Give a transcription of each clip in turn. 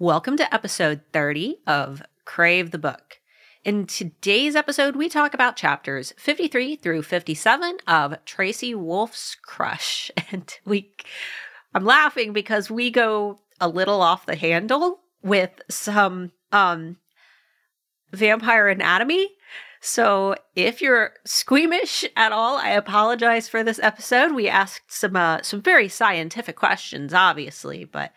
Welcome to episode 30 of Crave the Book. In today's episode, we talk about chapters 53 through 57 of Tracy Wolff's Crush. And we, I'm laughing because we go a little off the handle with some um, vampire anatomy. So if you're squeamish at all, I apologize for this episode. We asked some uh, some very scientific questions, obviously, but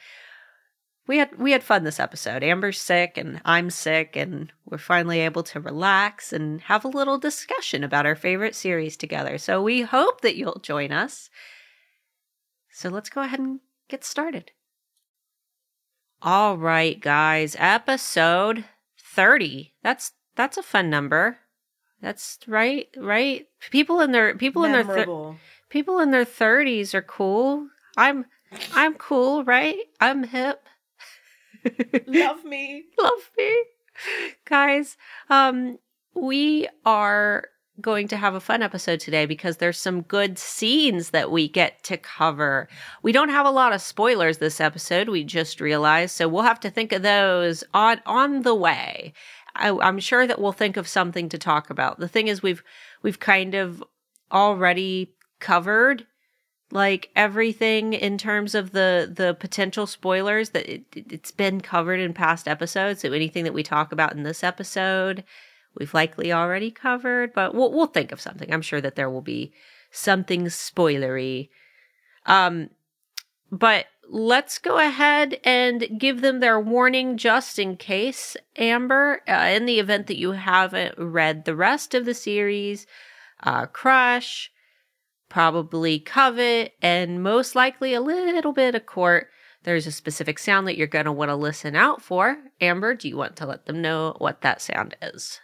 we had we had fun this episode. Amber's sick and I'm sick and we're finally able to relax and have a little discussion about our favorite series together. So we hope that you'll join us. So let's go ahead and get started. All right, guys, episode 30. That's that's a fun number. That's right, right? People in their people Memorable. in their people in their 30s are cool. I'm I'm cool, right? I'm hip. Love me. Love me. Guys, um, we are going to have a fun episode today because there's some good scenes that we get to cover. We don't have a lot of spoilers this episode, we just realized, so we'll have to think of those on on the way. I, I'm sure that we'll think of something to talk about. The thing is, we've we've kind of already covered like everything in terms of the the potential spoilers that it, it's been covered in past episodes. So anything that we talk about in this episode we've likely already covered but we'll we'll think of something. I'm sure that there will be something spoilery. Um but let's go ahead and give them their warning just in case amber uh, in the event that you haven't read the rest of the series uh crush probably covet, and most likely a little bit of court. There's a specific sound that you're going to want to listen out for. Amber, do you want to let them know what that sound is?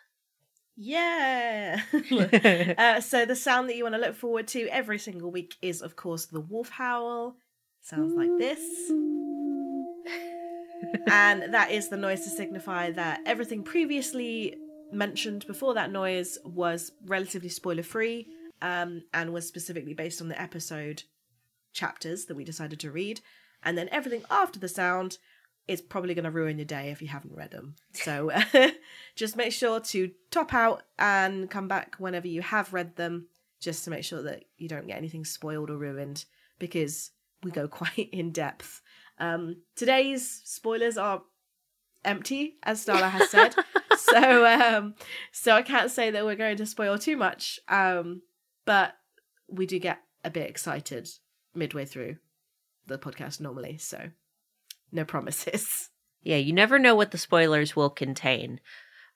Yeah. uh, so the sound that you want to look forward to every single week is, of course, the wolf howl. Sounds like this. and that is the noise to signify that everything previously mentioned before that noise was relatively spoiler free um, and was specifically based on the episode chapters that we decided to read. And then everything after the sound is probably going to ruin your day if you haven't read them. So just make sure to top out and come back whenever you have read them, just to make sure that you don't get anything spoiled or ruined, because we go quite in depth. Um, today's spoilers are empty, as Starla has said. so, um, so I can't say that we're going to spoil too much. Um, but we do get a bit excited midway through the podcast normally. So, no promises. Yeah, you never know what the spoilers will contain.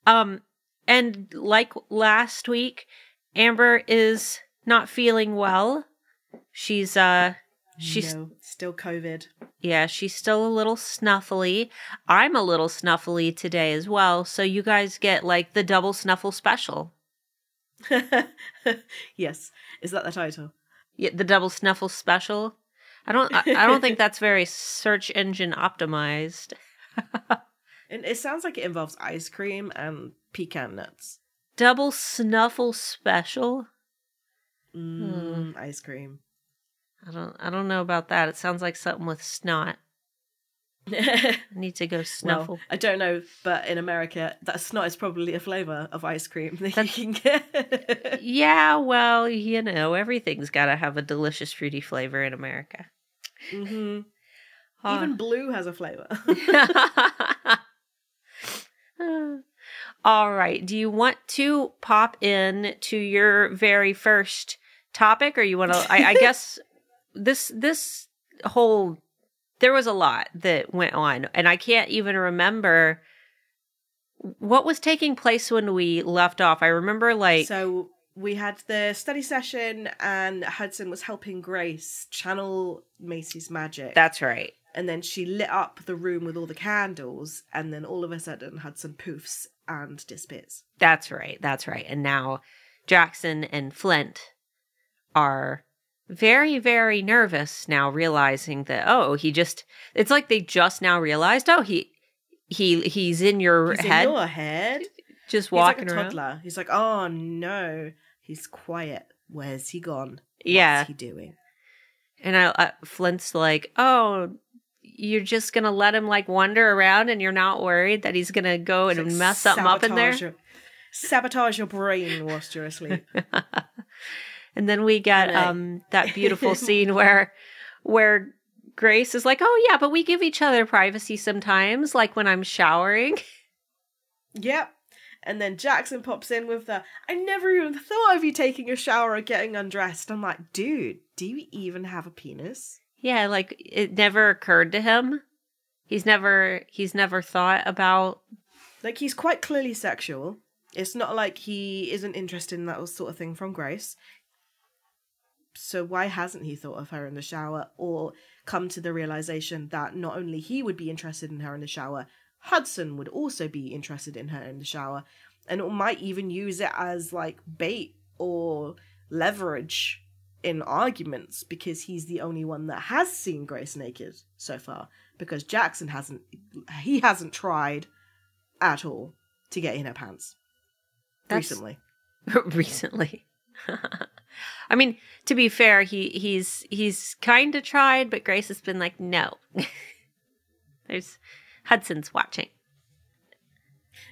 Um, and like last week, Amber is not feeling well. She's uh she's no, still COVID. yeah, she's still a little snuffly. I'm a little snuffly today as well, so you guys get like the double snuffle special. yes, is that the title? Yeah, the double snuffle special. I don't I, I don't think that's very search engine optimized. And it sounds like it involves ice cream and pecan nuts. Double snuffle special? Mm, Ice cream. I don't I don't know about that. It sounds like something with snot. I need to go snuffle. Well, I don't know, but in America, that snot is probably a flavor of ice cream that That's- you can get. yeah, well, you know, everything's got to have a delicious fruity flavor in America. hmm Ah. Even blue has a flavor. All right. Do you want to pop in to your very first topic, or you want to? I, I guess this this whole there was a lot that went on, and I can't even remember what was taking place when we left off. I remember like so we had the study session, and Hudson was helping Grace channel Macy's magic. that's right. and then she lit up the room with all the candles, and then all of a sudden Hudson poofs and disappears. That's right. That's right. And now Jackson and Flint are very, very nervous now, realizing that oh, he just it's like they just now realized, oh, he he he's in your He's head, in your head. just He's like walking a around. He's like, oh no, he's quiet. Where's he gone? Yeah. What's he doing? And I, uh, Flint's like, oh, you're just gonna let him like wander around and you're not worried that he's gonna go and Like, mess something up in there. your- sabotage your brain whilst you're asleep. And then we get Right. um that beautiful scene where where Grace is like, "Oh yeah, but we give each other privacy sometimes, like when I'm showering." Yep. And then Jackson pops in with the I never even thought of you taking a shower or getting undressed. I'm like, dude, do you even have a penis? Yeah, like it never occurred to him. He's never he's never thought about Like he's quite clearly sexual. It's not like he isn't interested in that sort of thing from Grace. So why hasn't he thought of her in the shower or come to the realization that not only he would be interested in her in the shower, Hudson would also be interested in her in the shower and might even use it as like bait or leverage in arguments because he's the only one that has seen Grace naked so far because Jackson hasn't he hasn't tried at all to get in her pants That's- recently. recently. I mean, to be fair, he he's he's kind of tried, but Grace has been like, "No." There's Hudson's watching.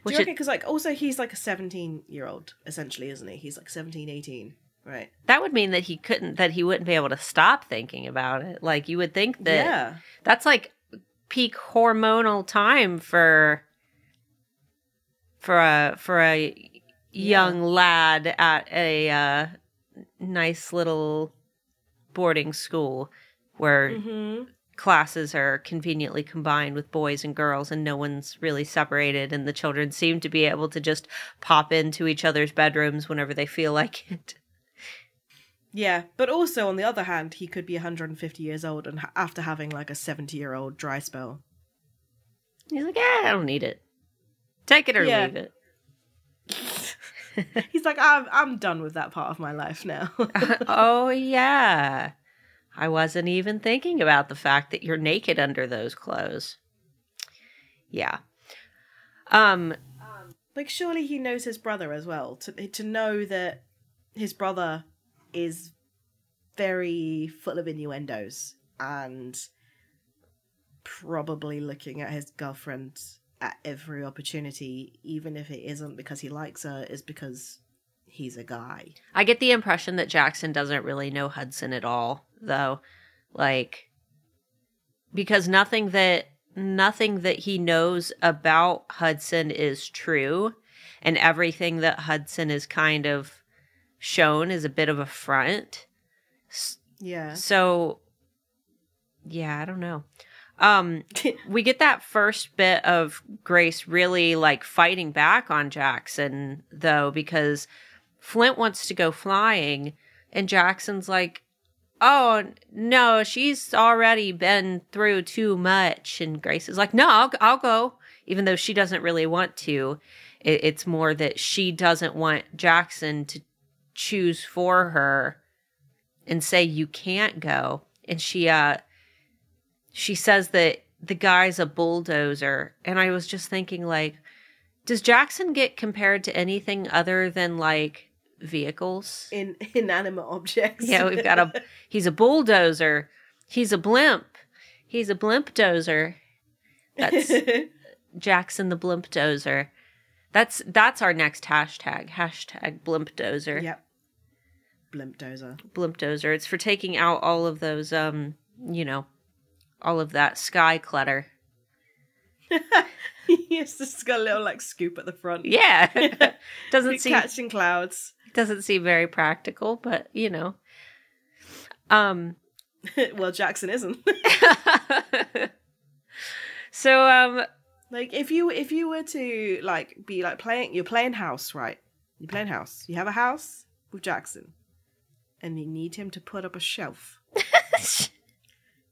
Do you reckon? Because like also he's like a seventeen year old essentially, isn't he? He's like 17, 18, right? that would mean that he couldn't that he wouldn't be able to stop thinking about it. Like you would think that yeah, that's like peak hormonal time for for a for a young lad at a uh, nice little boarding school where hmm classes are conveniently combined with boys and girls and no one's really separated and the children seem to be able to just pop into each other's bedrooms whenever they feel like it yeah. But also on the other hand, he could be one hundred and fifty years old and after having like a seventy year old dry spell. he's like eh, i don't need it take it or Yeah. leave it He's like, I'm I'm done with that part of my life now. oh yeah. I wasn't even thinking about the fact that you're naked under those clothes. Yeah. Um like surely he knows his brother as well. To to know that his brother is very full of innuendos and probably looking at his girlfriend at every opportunity even if it isn't because he likes her is because he's a guy I get the impression that Jackson doesn't really know Hudson at all, though. Like because nothing that nothing that he knows about Hudson is true and everything that Hudson is kind of shown is a bit of a front. Yeah So yeah, I don't know. Um we get that first bit of Grace really like fighting back on Jackson though because Flint wants to go flying and Jackson's like oh no she's already been through too much. And Grace is like no I'll, I'll go even though she doesn't really want to. It, it's more that she doesn't want Jackson to choose for her and say you can't go. And she uh she says that the guy's a bulldozer. And i was just thinking like does jackson get compared to anything other than like vehicles? In inanimate objects. Yeah we've got a he's a bulldozer. He's a blimp. He's a blimp dozer. That's jackson the blimp dozer. That's that's our next hashtag. Hashtag blimp dozer. Yep. Blimp dozer. Blimp dozer. It's for taking out all of those um you know all of that sky clutter He's just got a little like scoop at the front. Yeah. doesn't seem catching clouds. doesn't seem very practical, but you know. Um well, Jackson isn't. so um like if you if you were to like be like playing you're playing house, right? You're playing house. You have a house with Jackson. And you need him to put up a shelf.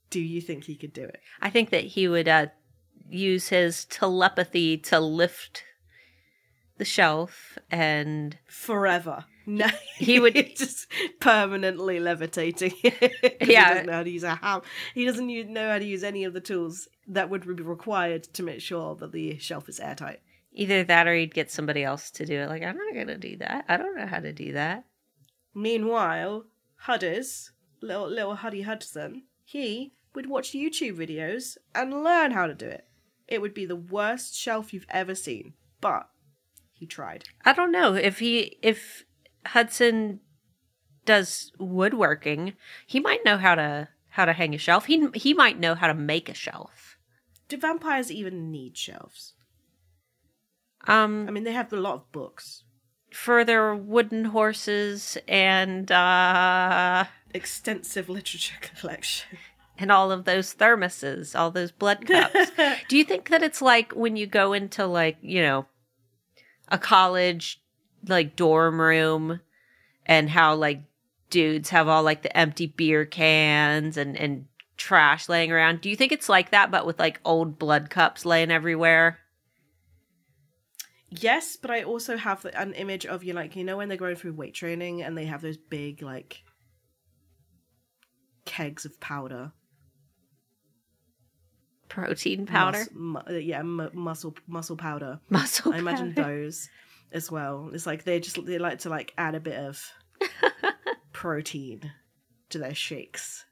Do you think he could do it? I think that he would uh use his telepathy to lift the shelf and Forever. No, He would- just permanently levitating. Yeah. he doesn't know how to use a ham. He doesn't know how to use any of the tools that would be required to make sure that the shelf is airtight. either that or he'd get somebody else to do it. Like, I'm not gonna do that. I don't know how to do that. Meanwhile, Hudders, little little Huddy Hudson, he would watch YouTube videos and learn how to do it. It would be the worst shelf you've ever seen, but he tried. I don't know if he if Hudson does woodworking, he might know how to how to hang a shelf. He he might know how to make a shelf. Do vampires even need shelves? Um, I mean, they have a lot of books, for their wooden horses and uh extensive literature collection. And all of those thermoses, all those blood cups. Do you think that it's like when you go into like, you know, a college like dorm room and how like dudes have all like the empty beer cans and and trash laying around. Do you think it's like that but with like old blood cups laying everywhere? Yes, but I also have an image of you, like you know, when they're going through weight training and they have those big like kegs of powder, Protein powder, Mus- mu- uh, yeah, mu- muscle muscle powder. muscle. I imagine those as well. It's like they just they like to like add a bit of protein to their shakes.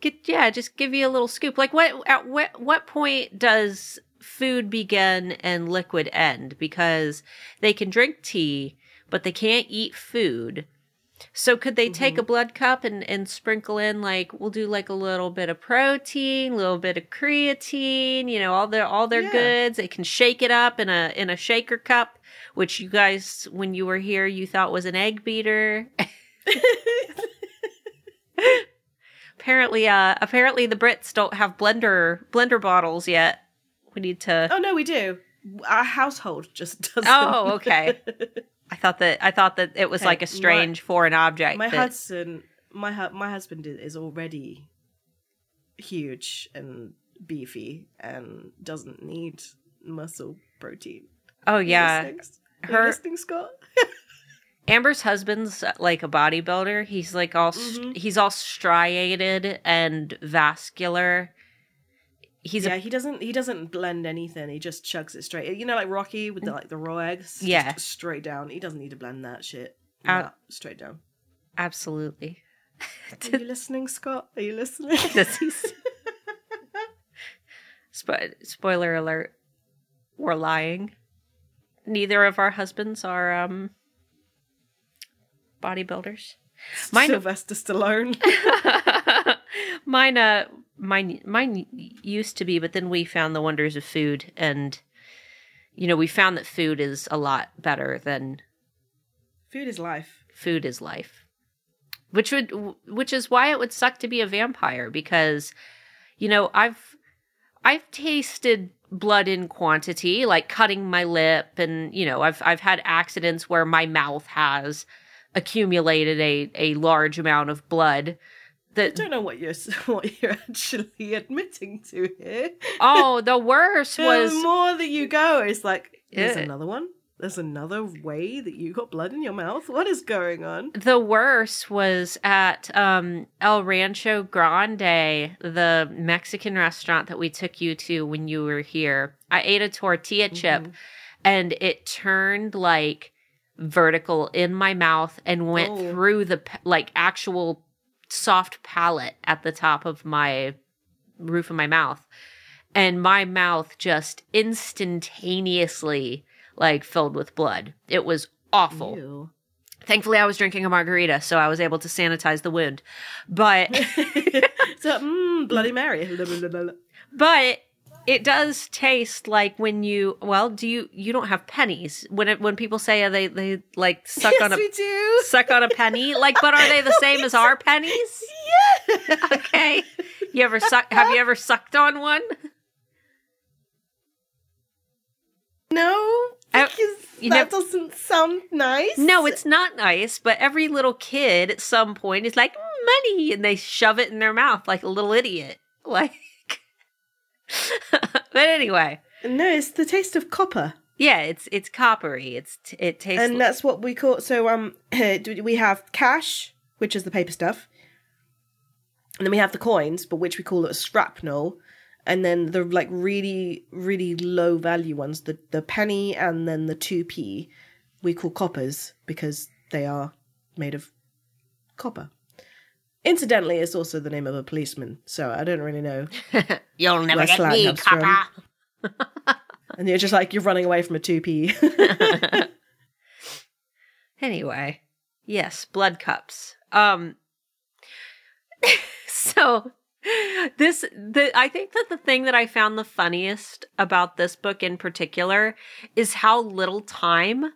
Get, yeah, just give you a little scoop. Like what at what what point does food begin and liquid end? Because they can drink tea, but they can't eat food. So could they take a blood cup and, and sprinkle in like we'll do like a little bit of protein, a little bit of creatine, you know, all their all their Yeah. goods. They can shake it up in a in a shaker cup, which you guys when you were here you thought was an egg beater. apparently uh apparently the Brits don't have blender blender bottles yet. We need to oh no, we do. Our household just doesn't. Oh, okay. I thought that I thought that it was Hey, like a strange foreign object. my that- husband, my hu- my husband is already huge and beefy and doesn't need muscle protein. oh yeah. listening? Her listening, Scott? Amber's husband's like a bodybuilder. He's like all Mhm. he's all striated and vascular. He's yeah, a he doesn't he doesn't blend anything. He just chugs it straight. You know, like Rocky with the like the raw eggs. Yeah. straight down. He doesn't need to blend that shit. Nah, straight down. absolutely. Are you listening, Scott? Are you listening? Does he s- Spo- spoiler alert. We're lying. Neither of our husbands are um bodybuilders. Mine- Sylvester Stallone. mine uh mine mine used to be but then we found the wonders of food and you know we found that food is a lot better than Food is life. food is life which would which is why it would suck to be a vampire because you know i've i've tasted blood in quantity like cutting my lip and you know i've i've had accidents where my mouth has accumulated a a large amount of blood I don't know what you're what you're actually admitting to here. oh the worst was the more that you go, it's like there's another one. There's another way that you got blood in your mouth. What is going on? the worst was at um, El Rancho Grande, the Mexican restaurant that we took you to when you were here. I ate a tortilla chip Mhm. and it turned like vertical in my mouth and went Oh. through the like actual soft palate at the top of my roof of my mouth. And my mouth just instantaneously like filled with blood. It was awful. Ew. Thankfully, I was drinking a margarita, so I was able to sanitize the wound. But so, mm, Bloody Mary. but it does taste like when you well, do you you don't have pennies when it, when people say they they like suck yes, on a we do. suck on a penny like but are they the same as our pennies? Yeah. Okay, you ever suck? Have you ever sucked on one? No, I- because you that doesn't sound nice. No, it's not nice. But every little kid at some point is like "Mm, money, and they shove it in their mouth like a little idiot. Like, but anyway. no. It's the taste of copper. Yeah, it's it's coppery. It's it tastes. and that's what we call so um we have cash which is the paper stuff and then we have the coins but which we call it a scrapnel and then the like really really low value ones the the penny and then the 2p we call coppers because they are made of copper Incidentally, it's also the name of a policeman, so I don't really know. You'll never get me, copper. And you're just like you're running away from a 2p. anyway, yes, blood cups. Um so this the I think that the thing that I found the funniest about this book in particular is how little time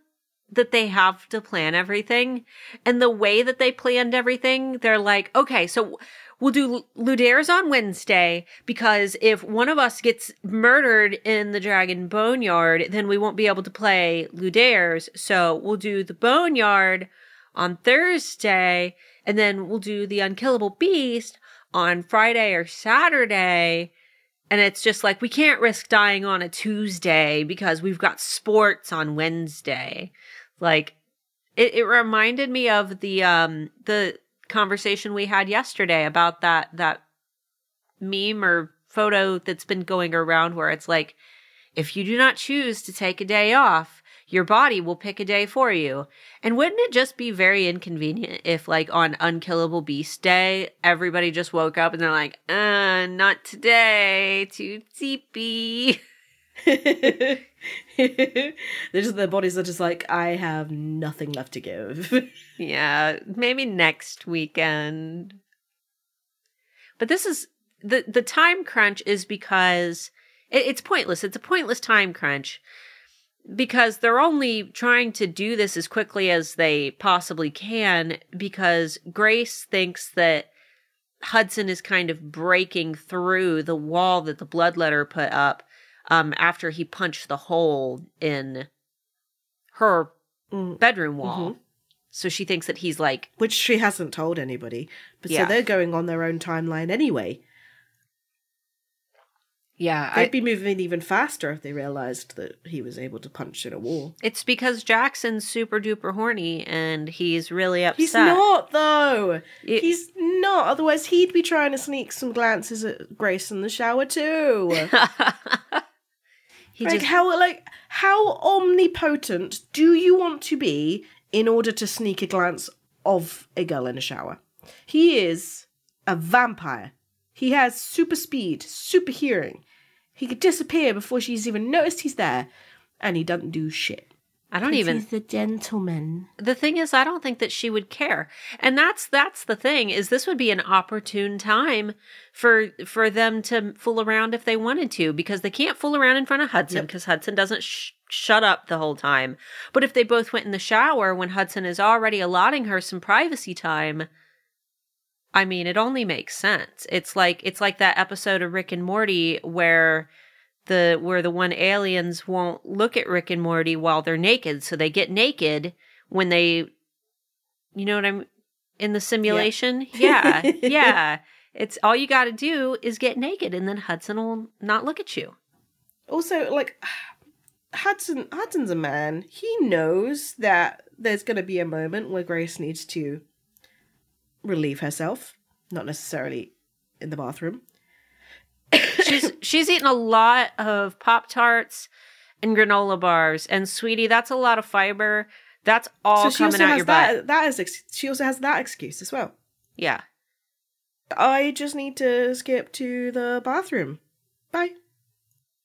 that they have to plan everything and the way that they planned everything they're like okay so we'll do Ludares on Wednesday because if one of us gets murdered in the Dragon Boneyard, then we won't be able to play Ludares. So we'll do the Boneyard on Thursday, and then we'll do the Unkillable Beast on Friday or Saturday. And it's just like we can't risk dying on a Tuesday because we've got sports on Wednesday. Like it, it reminded me of the um the conversation we had yesterday about that that meme or photo that's been going around where it's like if you do not choose to take a day off your body will pick a day for you. And wouldn't it just be very inconvenient if like on unkillable beast day everybody just woke up and they're like uh not today too They're just their bodies are just like I have nothing left to give. Yeah, maybe next weekend. But this is the the time crunch is because it, it's pointless. It's a pointless time crunch because they're only trying to do this as quickly as they possibly can because Grace thinks that Hudson is kind of breaking through the wall that the bloodletter put up um, after he punched the hole in her Mm, bedroom wall. Mhm. So she thinks that he's like, Which she hasn't told anybody. But Yeah. so they're going on their own timeline anyway. yeah, They'd be moving even faster if they realized that he was able to punch in a wall. it's because Jackson's super duper horny and he's really upset. He's not though. It- He's not. Otherwise, he'd be trying to sneak some glances at Grace in the shower too. he like just how like how omnipotent do you want to be in order to sneak a glance of a girl in a shower? He is a vampire. He has super speed, super hearing. He could disappear before she's even noticed he's there, and he doesn't do shit. I don't even He's the gentleman. the thing is I don't think that she would care. And that's that's the thing is this would be an opportune time for for them to fool around if they wanted to because they can't fool around in front of Hudson Yep. because Hudson doesn't sh- shut up the whole time. But if they both went in the shower when Hudson is already allotting her some privacy time, I mean, it only makes sense. It's like it's like that episode of Rick and Morty where the where the one aliens won't look at Rick and Morty while they're naked, so they get naked when they you know what I'm in the simulation? Yeah. Yeah. It's all you got to do is get naked and then Hudson will not look at you. Also, like Hudson Hudson's a man. He knows that there's going to be a moment where Grace needs to relieve herself, not necessarily in the bathroom. She's she's eaten a lot of Pop Tarts and granola bars and sweetie, that's a lot of fiber. That's all so coming out has your that. butt. That is. Ex- she also has that excuse as well. Yeah. I just need to skip to the bathroom. Bye.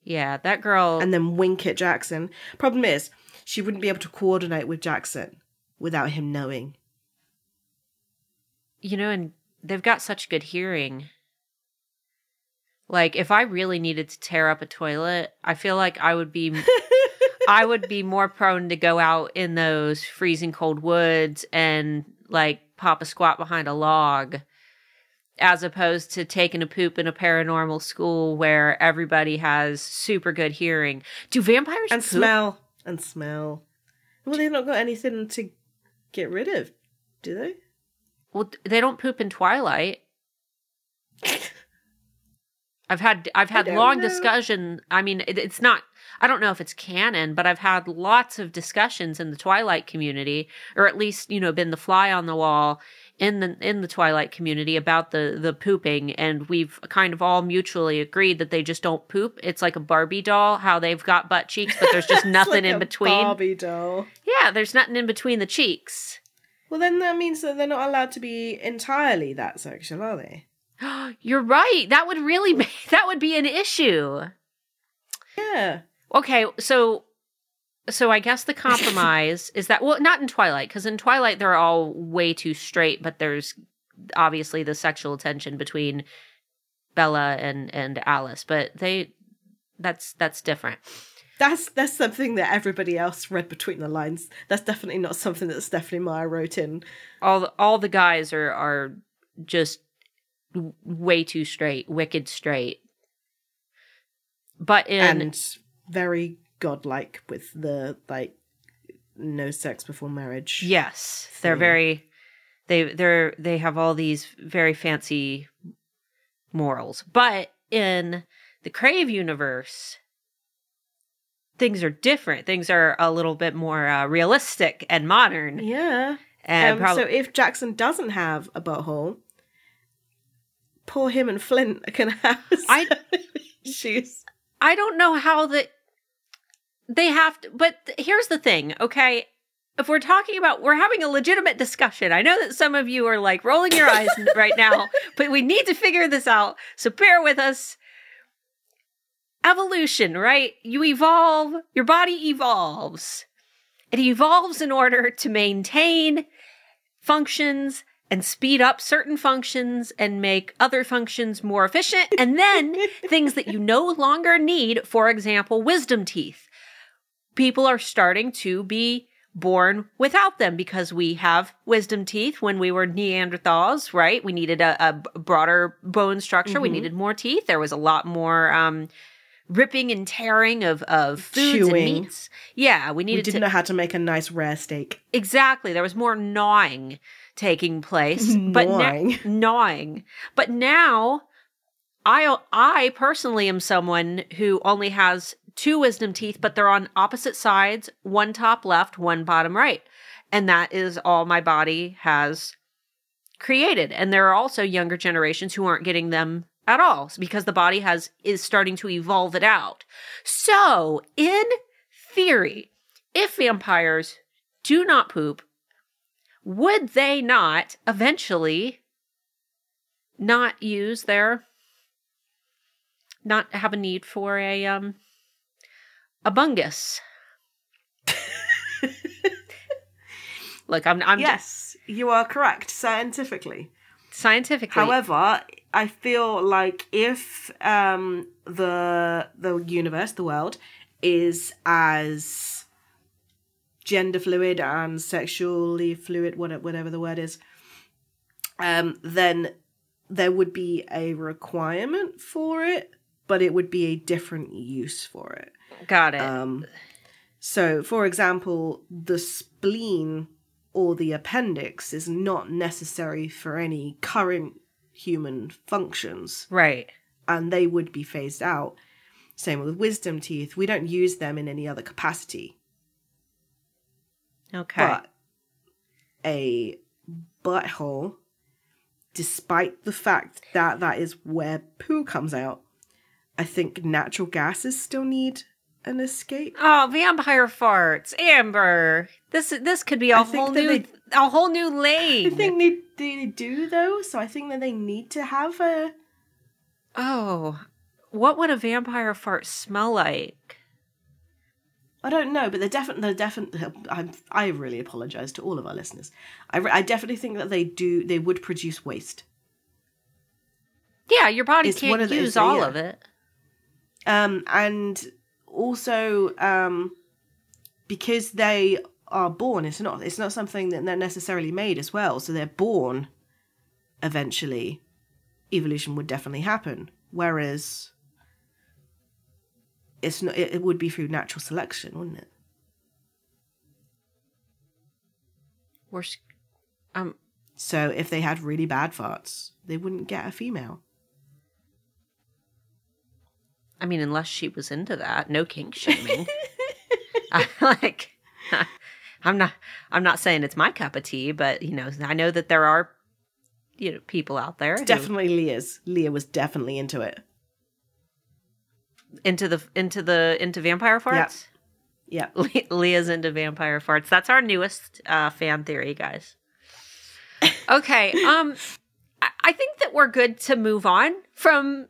Yeah, that girl And then wink at Jackson. Problem is, she wouldn't be able to coordinate with Jackson without him knowing. you know, and they've got such good hearing. Like, if I really needed to tear up a toilet, I feel like I would be, I would be more prone to go out in those freezing cold woods and like pop a squat behind a log, as opposed to taking a poop in a paranormal school where everybody has super good hearing. Do vampires and poop? smell. And smell. Well, they've not got anything to get rid of, do they? Well, they don't poop in Twilight. I've had I've had long know. discussion. I mean, it, it's not. I don't know if it's canon, but I've had lots of discussions in the Twilight community, or at least you know, been the fly on the wall in the in the Twilight community about the the pooping, and we've kind of all mutually agreed that they just don't poop. It's like a Barbie doll, how they've got butt cheeks, but there's just nothing like in a between. Barbie doll. Yeah, there's nothing in between the cheeks. Well, then that means that they're not allowed to be entirely that sexual, are they? You're right. That would really be, that would be an issue. Yeah. Okay, so so I guess the compromise is that well, not in Twilight because in Twilight they're all way too straight, but there's obviously the sexual tension between Bella and and Alice, but they that's that's different. That's that's something that everybody else read between the lines. That's definitely not something that Stephenie Meyer wrote in. All the, all the guys are are just way too straight, wicked straight. But in and very godlike with the like no sex before marriage. Yes, they're thing. very they they're they have all these very fancy morals. But in the Crave universe, things are different. Things are a little bit more uh, realistic and modern. Yeah. And Um, probably so if Jackson doesn't have a butthole, poor him and Flint are gonna have I- issues. I don't know how that they have to, but th- here's the thing, okay? If we're talking about, we're having a legitimate discussion. I know that some of you are like rolling your eyes right now, but we need to figure this out. So bear with us. Evolution, right? You evolve, your body evolves. It evolves in order to maintain functions and speed up certain functions and make other functions more efficient. And then things that you no longer need, for example, wisdom teeth. People are starting to be born without them because we have wisdom teeth when we were Neanderthals, right? We needed a broader bone structure. We Mhm. needed more teeth. There was a lot more um, ripping and tearing of, of foods Chewing. and meats. Yeah, we We needed didn't to know how to make a nice rare steak. Exactly. There was more gnawing taking place. But na- Gnawing. gnawing. But now I I personally am someone who only has two wisdom teeth, but they're on opposite sides, one top left, one bottom right. And that is all my body has created. And there are also younger generations who aren't getting them at all because the body has is starting to evolve it out. So, in theory, if vampires do not poop, would they not eventually not use their not have a need for a um a bungus? Look, I'm I'm Yes, you are correct scientifically. scientifically. However, I feel like if um, the the universe, the world, is as gender fluid and sexually fluid, whatever, whatever the word is, um, then there would be a requirement for it, but it would be a different use for it. got it. Um, so, for example, the spleen or the appendix is not necessary for any current human functions, right. and they would be phased out. Same with wisdom teeth. We don't use them in any other capacity. Okay. But a butthole, despite the fact that that is where poo comes out, I think natural gases still need an escape. Oh, vampire farts, Amber. This this could be a I whole new a whole new lane. I think they, they do though, so I think that they need to have a. oh, what would a vampire fart smell like? I don't know, but they're definitely they're definitely. I'm, I really apologize to all of our listeners. I, I definitely think that they do. They would produce waste. Yeah, your body It's can't use all yeah. of it. Um, and also um, because they are born, it's not it's not something that they're necessarily made as well. So they're born. Eventually, evolution would definitely happen. Whereas it's not. It, it would be through natural selection, wouldn't it? We're um So if they had really bad farts, they wouldn't get a female. I mean, unless she was into that, no kink shaming. I, like, I'm not. I'm not saying it's my cup of tea, but you know, I know that there are, you know, people out there who- Definitely Leah's. Leah was definitely into it. Into the into the into vampire farts. Yeah. Le- Leah's into vampire farts. That's our newest uh, fan theory, guys. Okay. Um, I- I think that we're good to move on from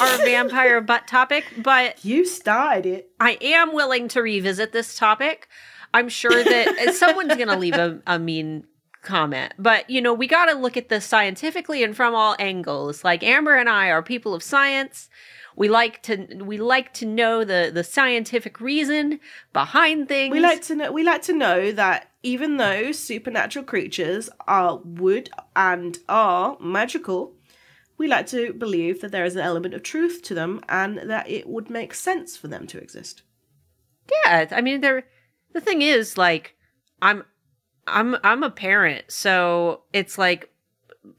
our vampire butt topic, but You started it. I am willing to revisit this topic. I'm sure that someone's going to leave a, a mean comment, but you know, we got to look at this scientifically and from all angles. Like Amber and I are people of science. We like to we like to know the the scientific reason behind things. We like to know. We like to know that even though supernatural creatures are would and are magical, we like to believe that there is an element of truth to them and that it would make sense for them to exist. Yeah, I mean, there. The thing is, like, I'm, I'm, I'm a parent, so it's like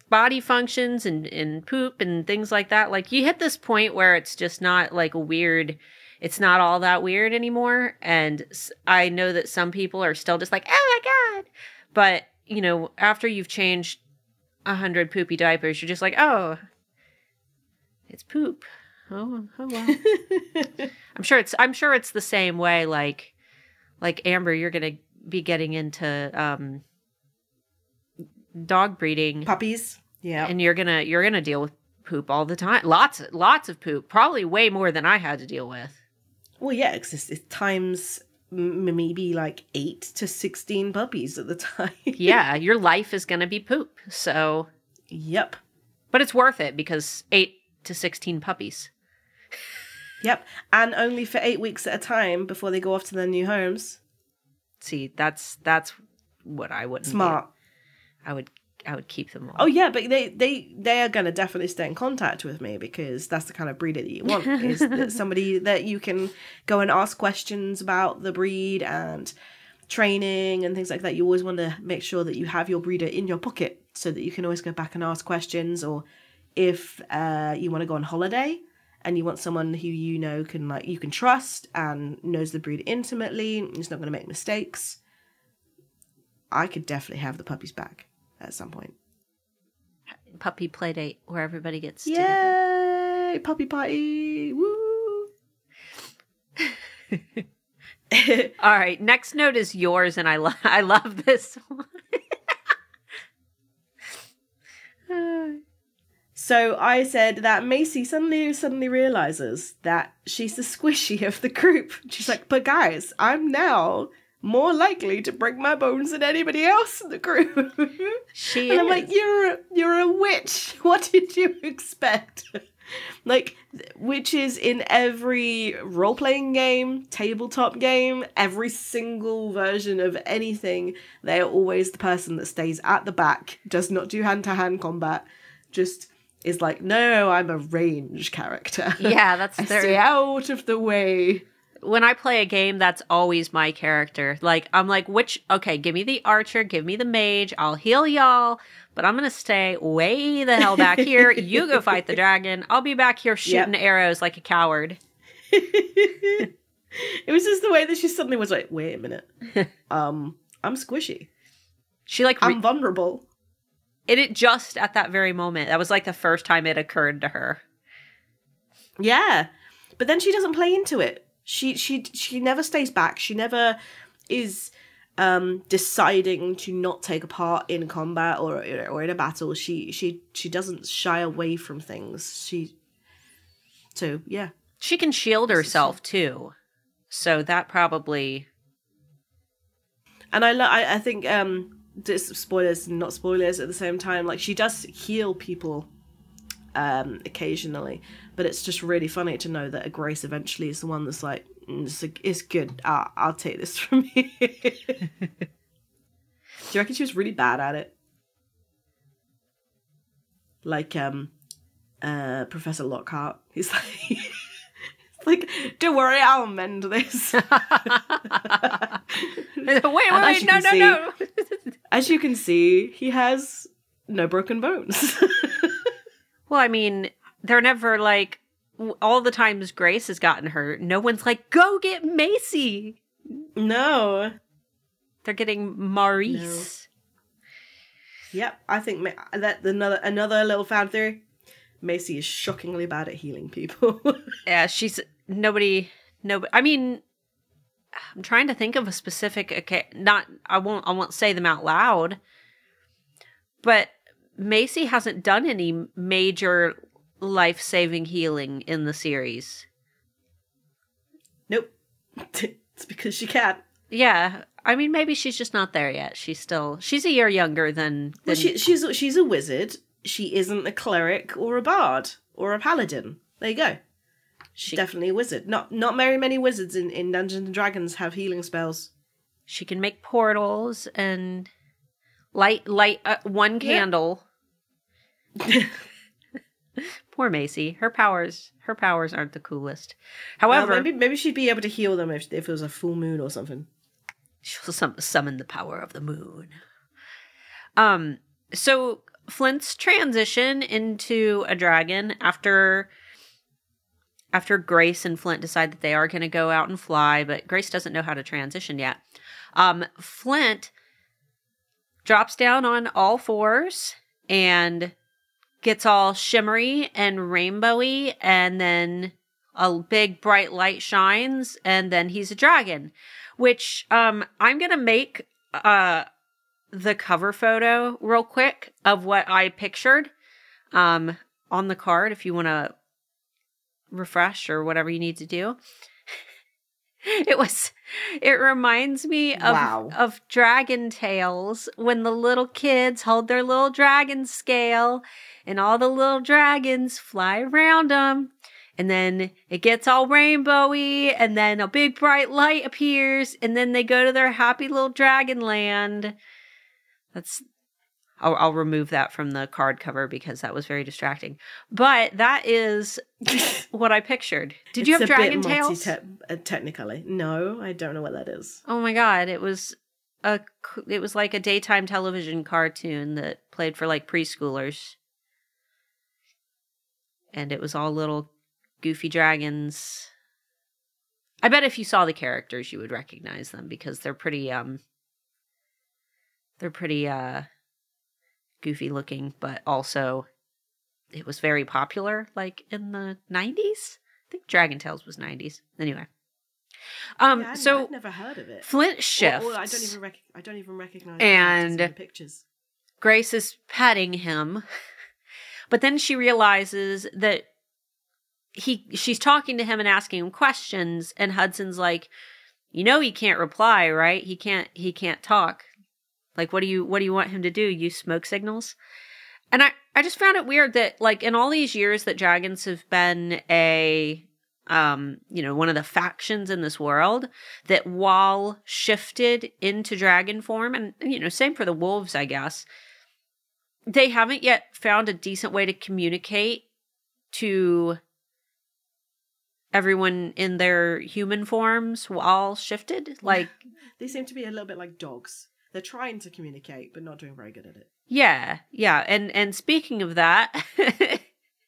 body functions and and poop and things like that. Like, you hit this point where it's just not like weird. It's not all that weird anymore, and I know that some people are still just like, oh my god, but you know, after you've changed a hundred poopy diapers, you're just like, oh, it's poop. Oh, oh well. I'm sure it's I'm sure it's the same way like like Amber you're going to be getting into um dog breeding Puppies. Yeah. and you're going to you're going to deal with poop all the time. Lots lots of poop, probably way more than I had to deal with. well, yeah, it's, it's times maybe like eight to sixteen puppies at the time. Yeah, your life is going to be poop. So, yep. but it's worth it because 8 to 16 puppies. Yep. And only for eight weeks at a time before they go off to their new homes. See, that's that's what I wouldn't do. I would I would keep them all. Oh yeah, but they they they are gonna definitely stay in contact with me because that's the kind of breeder that you want is that somebody that you can go and ask questions about the breed and training and things like that. You always want to make sure that you have your breeder in your pocket so that you can always go back and ask questions. Or if uh, you want to go on holiday and you want someone who you know can like you can trust and knows the breed intimately, and is not going to make mistakes. I could definitely have the puppies back at some point. Puppy play date where everybody gets together. Yay! Puppy party! Woo! All right, next note is yours, and I lo- I love this one. so I said that Macy suddenly suddenly realizes that she's the squishy of the group. She's like, but guys, I'm now more likely to break my bones than anybody else in the group. she and I'm like, you're a, you're a witch. What did you expect? like witches in every role playing game, tabletop game, every single version of anything, they're always the person that stays at the back, does not do hand to hand combat, just is like, no, I'm a range character. yeah, that's I their. stay out of the way. When I play a game, that's always my character. Like I'm like, which? Okay, give me the archer, give me the mage. I'll heal y'all, but I'm gonna stay way the hell back here. you go fight the dragon. I'll be back here shooting arrows like a coward. it was just the way that she suddenly was like, wait a minute. um, I'm squishy. She like re- I'm vulnerable. it, it just at that very moment. That was like the first time it occurred to her. Yeah. But then she doesn't play into it. She she she never stays back. She never is um deciding to not take a part in combat or or in a battle. She she she doesn't shy away from things. She So, yeah. She can shield herself too, so that probably And I lo- I, I think um this spoilers and not spoilers at the same time. Like she does heal people um occasionally, but it's just really funny to know that a Grace eventually is the one that's like "Mm, it's, it's good. I'll, I'll take this from you. Do you reckon she was really bad at it? Like um uh Professor Lockhart. He's like like, don't worry, I'll mend this. wait, wait, wait, no, no, see- no. As you can see, he has no broken bones. Well, I mean, they're never like all the times Grace has gotten hurt. No one's like, go get Macy. no. They're getting Marise. Yep, I think Ma- that another another little fan theory. Macy is shockingly bad at healing people. Yeah, she's nobody. No, I mean, I'm trying to think of a specific. Okay, not I won't. I won't say them out loud. but Macy hasn't done any major life saving healing in the series. Nope. it's because she can't. Yeah, I mean, maybe she's just not there yet. She's still she's a year younger than. than Well, she, she's she's a wizard. She isn't a cleric or a bard or a paladin. There you go. She's She- definitely a wizard. Not not very many wizards in, in Dungeons and Dragons have healing spells. she can make portals and light light uh, one candle. Poor Macy. Her powers her powers aren't the coolest. Well, However, maybe maybe she'd be able to heal them if, if it was a full moon or something. she'll sum- summon the power of the moon. Um, so Flint's transition into a dragon after after Grace and Flint decide that they are going to go out and fly, but Grace doesn't know how to transition yet. Um, Flint drops down on all fours and gets all shimmery and rainbowy, and then a big bright light shines, and then he's a dragon which um I'm to make uh the cover photo real quick of what I pictured um on the card if you want to refresh or whatever you need to do. it was it reminds me of Wow. of dragon tales when the little kids hold their little dragon scale and all the little dragons fly around them and then it gets all rainbowy and then a big bright light appears and then they go to their happy little dragon land that's I'll, I'll remove that from the card cover because that was very distracting. But that is what i pictured. Did you have dragon tales? uh, technically, no, I don't know what that is. oh my god it was a it was like a daytime television cartoon that played for like preschoolers. And it was all little goofy dragons. I bet if you saw the characters you would recognize them because they're pretty um they're pretty uh goofy looking, but also it was very popular like in the 90s. I think Dragon Tales was 90s. Anyway. Um Yeah, so I'd never heard of it. Flint shifts. or I don't even rec- I don't even recognize And- the characters in the pictures. Grace is patting him. But then she realizes that he she's talking to him and asking him questions and Hudson's like, "You know he can't reply, right? He can't he can't talk. Like what do you what do you want him to do? Use smoke signals?" And I I just found it weird that like in all these years that dragons have been a um you know one of the factions in this world that while shifted into dragon form and you know same for the wolves I guess they haven't yet found a decent way to communicate to everyone in their human forms while shifted like They seem to be a little bit like dogs. They're trying to communicate, but not doing very good at it. yeah yeah and and speaking of that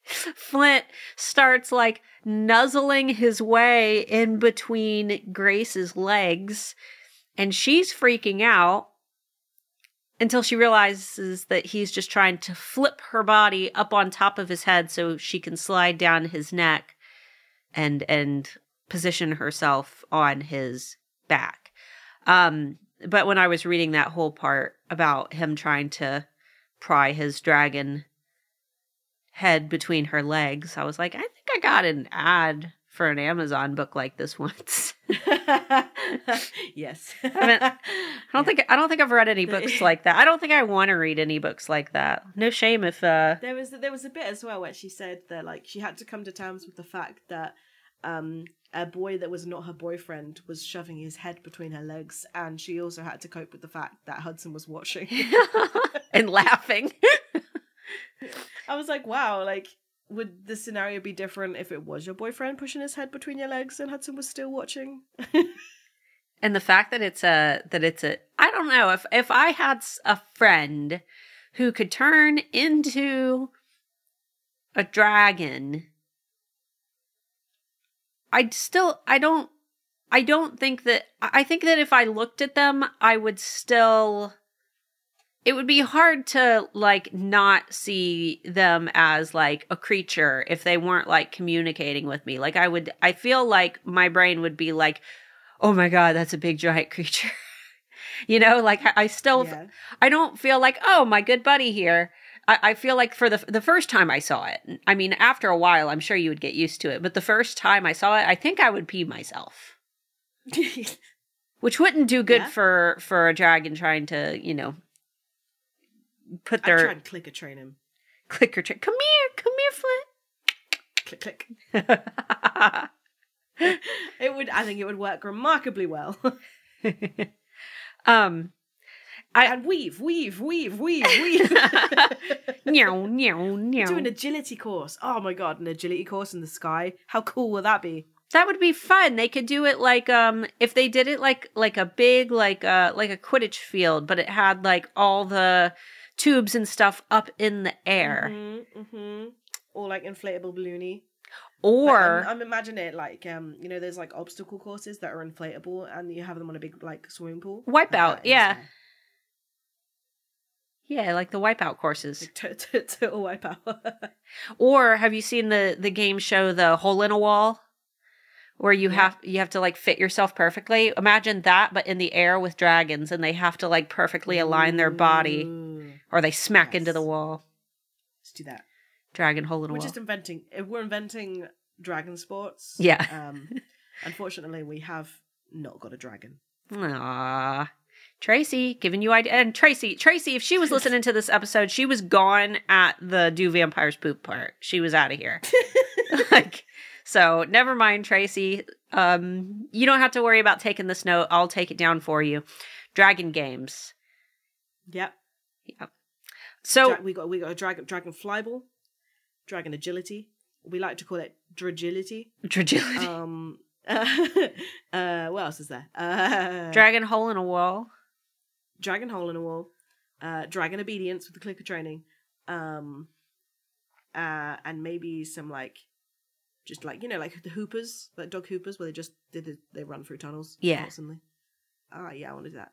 flint starts like nuzzling his way in between grace's legs and she's freaking out until she realizes that he's just trying to flip her body up on top of his head so she can slide down his neck and and position herself on his back. Um but when I was reading that whole part about him trying to pry his dragon head between her legs, I was like, I think I got an ad for an Amazon book like this once. yes. haven't- I don't think I don't think I've read any books like that. I don't think I want to read any books like that. No shame if uh There was there was a bit as well where she said that like she had to come to terms with the fact that um a boy that was not her boyfriend was shoving his head between her legs and she also had to cope with the fact that Hudson was watching. and laughing. I was like, wow, like would the scenario be different if it was your boyfriend pushing his head between your legs and Hudson was still watching? and the fact that it's a that it's a I don't know if if I had a friend who could turn into a dragon I'd still I don't I don't think that I I think that if I looked at them I would still it would be hard to like not see them as like a creature if they weren't like communicating with me like I would I feel like my brain would be like oh my god that's a big giant creature You know, like I, I still, Yeah. I don't feel like, oh, my good buddy here. I, I feel like for the the first time I saw it, I mean, after a while, I'm sure you would get used to it. But the first time I saw it, I think I would pee myself, which wouldn't do good Yeah. for for a dragon trying to, you know, put I try their and clicker train him. clicker trick. Come here, come Click, click. It would. I think it would work remarkably well. um, I- and weave, weave, weave, weave, weave. meow, meow, meow. Do an agility course. Oh my god, an agility course in the sky. How cool will that be? That would be fun. They could do it like um if they did it like like a big like uh like a Quidditch field, but it had like all the tubes and stuff up in the air. Mm-hmm, mm-hmm. Or like inflatable balloony. Or Like, I'm, I'm imagining it like um, you know, there's like obstacle courses that are inflatable, and you have them on a big like swimming pool. Wipeout, Like yeah. Yeah, like the wipeout courses. Like, to- to- Total wipeout. Or have you seen the the game show the hole in a wall? Where you Yeah. have you have to like fit yourself perfectly. Imagine that but in the air with dragons and they have to like perfectly align their body or they smack into the wall. Let's do that. Dragon hole in a wall. We're just inventing. if We're inventing dragon sports. Yeah. Um, unfortunately, we have not got a dragon. Aw. Tracy, giving you idea. And Tracy, Tracy, if she was listening to this episode, she was gone at the do vampires poop part. She was out of here. like, so never mind, Tracy. Um, you don't have to worry about taking this note. I'll take it down for you. Dragon games. Yep. Yep. So Dra- we got we got a dragon dragon flyball, dragon agility. We like to call it dragility. fragility. Um. uh, what else is there? Uh, Dragon hole in a wall. Dragon hole in a wall. Uh, dragon obedience with the clicker training. Um. Uh, and maybe some like, just like you know, like the hoopers, like dog hoopers, where they just did they, they run through tunnels. Yeah. Constantly. Ah, yeah, I want to do that.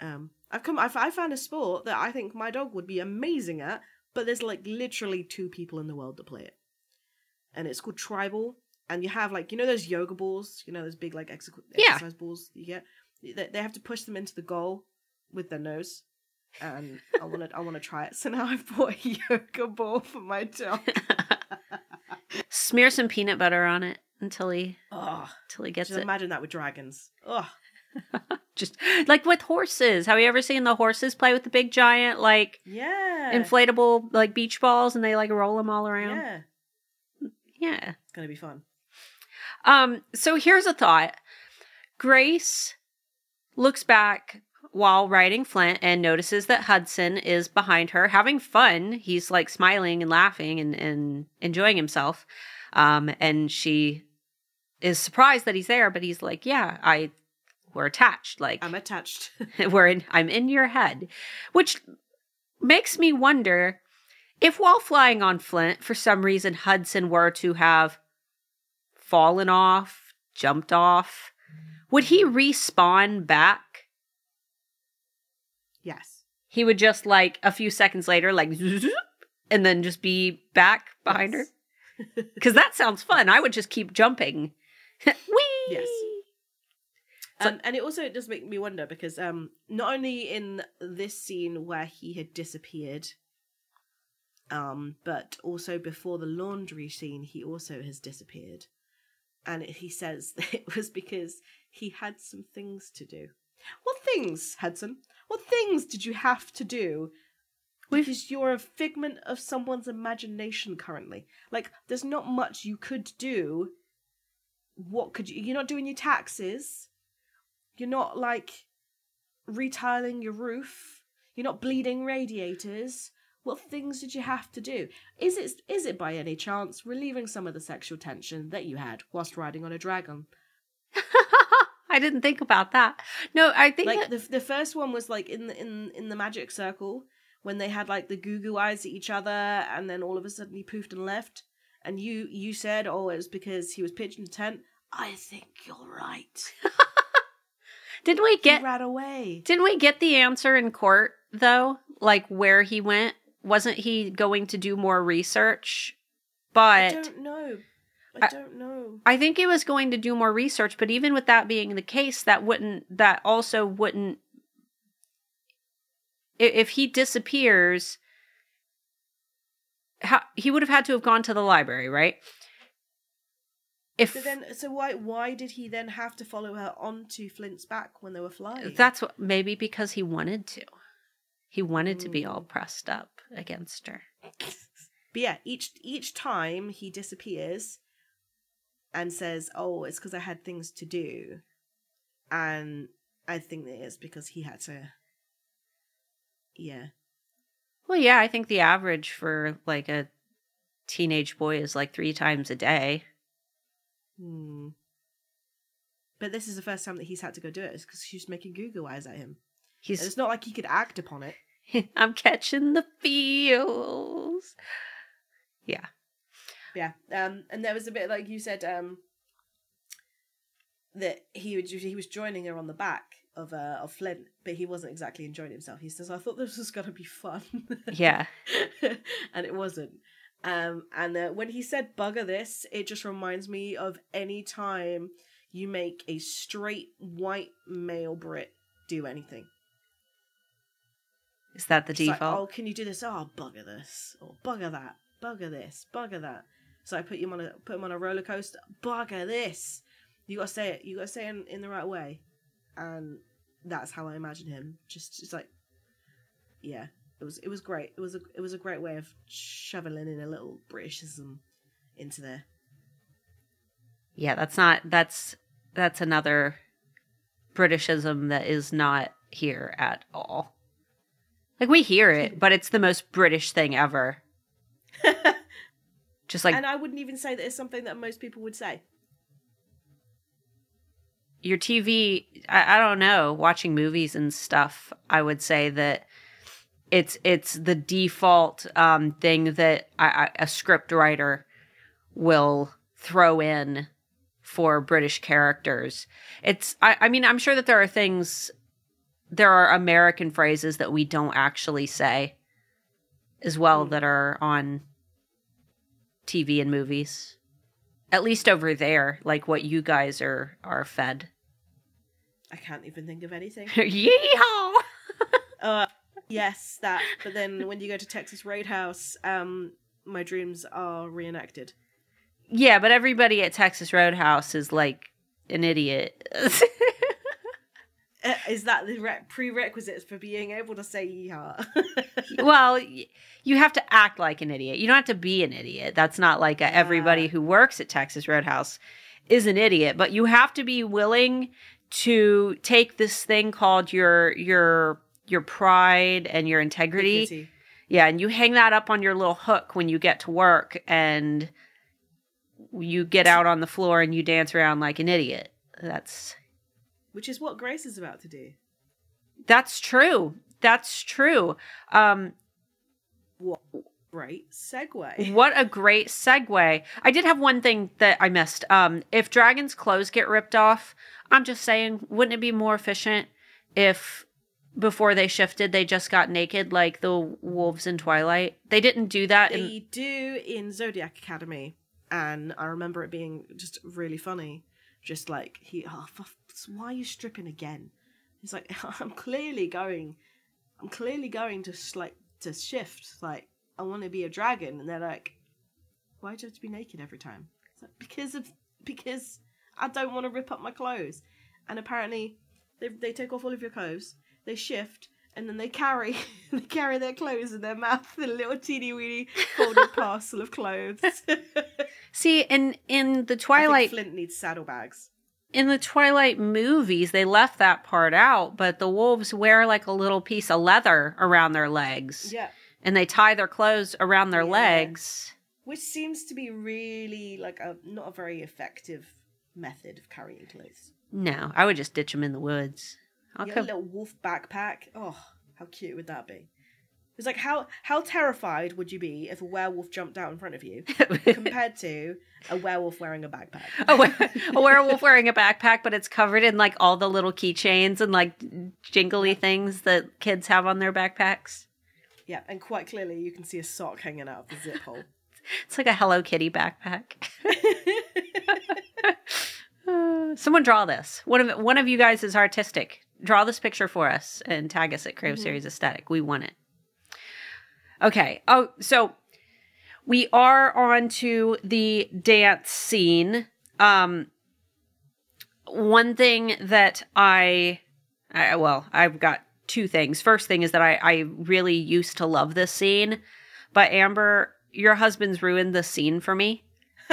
Um, I've come. I've, I found a sport that I think my dog would be amazing at, but there's like literally two people in the world that play it, and it's called Treibball. And you have like you know those yoga balls, you know those big like ex- Yeah. exercise balls you get. They, they have to push them into the goal with their nose, and I want to I want to try it. So now I've bought a yoga ball for my dog. Smear some peanut butter on it until he Oh, until he gets it. imagine that with dragons. Oh, Just like with horses. Have you ever seen the horses play with the big giant like yeah, inflatable like beach balls and they like roll them all around? yeah, Yeah. it's gonna be fun. Um so here's a thought. Grace looks back while riding Flint and notices that Hudson is behind her having fun. He's like smiling and laughing and, and enjoying himself. Um and she is surprised that he's there, but he's like, "Yeah, I we're attached. Like I'm attached. we're in I'm in your head. Which makes me wonder if while flying on Flint, for some reason Hudson were to have fallen off, jumped off, would he respawn back? yes. He would just like a few seconds later, like and then just be back behind Yes. her. Because that sounds fun. I would just keep jumping. Whee! Yes. So- Um, and it also does make me wonder because um, not only in this scene where he had disappeared, um, but also before the laundry scene, he also has disappeared. And he says that it was because he had some things to do. What things, Hudson? What things did you have to do? We've- Because you're a figment of someone's imagination currently. Like, there's not much you could do. What could you? You're not doing your taxes. You're not like retiling your roof. You're not bleeding radiators. What things did you have to do? Is it is it by any chance relieving some of the sexual tension that you had whilst riding on a dragon? I didn't think about that. No, I think Like that- the the first one was like in the in in the magic circle when they had like the goo goo eyes at each other, and then all of a sudden he poofed and left. And you you said, oh, it was because he was pitching the tent. I think you're right. didn't we He get ran away. didn't we get the answer in court though? Like where he went? Wasn't he going to do more research? But I don't know. I don't know. I think he was going to do more research, but even with that being the case, that wouldn't that also wouldn't if he disappears how, he would have had to have gone to the library, right? If But then, so why why did he then have to follow her onto Flint's back when they were flying? that's what maybe because he wanted to. He wanted to be Mm. all pressed up against her. But yeah, each each time he disappears and says, "Oh, it's because I had things to do," and I think that it's because he had to. Yeah, Well, yeah, I think the average for like a teenage boy is like 3 times a day. hmm. But this is the first time that he's had to go do it. It's because she's making Google eyes at him. And He's it's not like he could act upon it. I'm catching the feels. Yeah. Yeah. Um, and there was a bit like you said, um, that he would he was joining her on the back of uh of Flint, but he wasn't exactly enjoying himself. He says, "I thought this was gonna be fun." Yeah. and it wasn't. Um, and uh, when he said "bugger this," it just reminds me of any time you make a straight white male Brit do anything. Is that the It's like, default? oh, can you do this? Oh, bugger this, or bugger that, bugger this, bugger that. So I put him on a put him on a roller coaster. Bugger this. You gotta say it. You gotta say it in, in the right way, and that's how I imagine him. Just it's like, yeah, it was it was great. It was a it was a great way of shoveling in a little Britishism into there. yeah, that's not that's that's another Britishism that is not here at all. Like we hear it, but it's the most British thing ever. Just like and I wouldn't even say that it's something that most people would say. your TV, I, I don't know, watching movies and stuff, I would say that it's it's the default um, thing that I, I, a script writer will throw in for British characters. It's I, I mean I'm sure that there are things there are American phrases that we don't actually say as well Mm. that are on TV and movies. At least over there, like what you guys are are fed. I can't even think of anything. Yeehaw! Uh, yes, that. But then when you go to Texas Roadhouse, um, my dreams are reenacted. Yeah, but everybody at Texas Roadhouse is like an idiot. Uh, is that the re- prerequisites for being able to say yeehaw? well, you have to act like an idiot. You don't have to be an idiot. That's not like a, everybody who works at Texas Roadhouse is an idiot, but you have to be willing to take this thing called your your your pride and your integrity. Dignity. Yeah, and you hang that up on your little hook when you get to work and you get out on the floor and you dance around like an idiot. That's Which is what Grace is about to do. that's true. That's true. Um What great segue. what a great segue. I did have one thing that I missed. Um if Dragon's clothes get ripped off, I'm just saying, wouldn't it be more efficient if before they shifted they just got naked like the wolves in Twilight? They didn't do that in They do in Zodiac Academy, and I remember it being just really funny. Just like he, oh, for, why are you stripping again? He's like, I'm clearly going, I'm clearly going to s- like to shift. Like I want to be a dragon, and they're like, why do you have to be naked every time? Like, because of because I don't want to rip up my clothes. And apparently, they they take off all of your clothes, they shift, and then they carry they carry their clothes in their mouth, a little teeny weeny folded parcel of clothes. See, in in the Twilight Flint needs saddlebags. In the Twilight movies, they left that part out, but the wolves wear like a little piece of leather around their legs. Yeah. And they tie their clothes around their Yeah. legs. Which seems to be really like a not a very effective method of carrying clothes. No, I would just ditch them in the woods. I'll You come. a little wolf backpack. Oh, how cute would that be? It's like how how terrified would you be if a werewolf jumped out in front of you compared to a werewolf wearing a backpack? a, a werewolf wearing a backpack, but it's covered in like all the little keychains and like jingly things that kids have on their backpacks. Yeah, and quite clearly you can see a sock hanging out of the zip hole. It's like a Hello Kitty backpack. Uh, someone draw this. One of one of you guys is artistic. Draw this picture for us and tag us at Crave Series Aesthetic. We want it. Okay. Oh, so we are on to the dance scene. Um, one thing that I, I well, I've got two things. First thing is that I, I really used to love this scene, but Amber, your husband's ruined the scene for me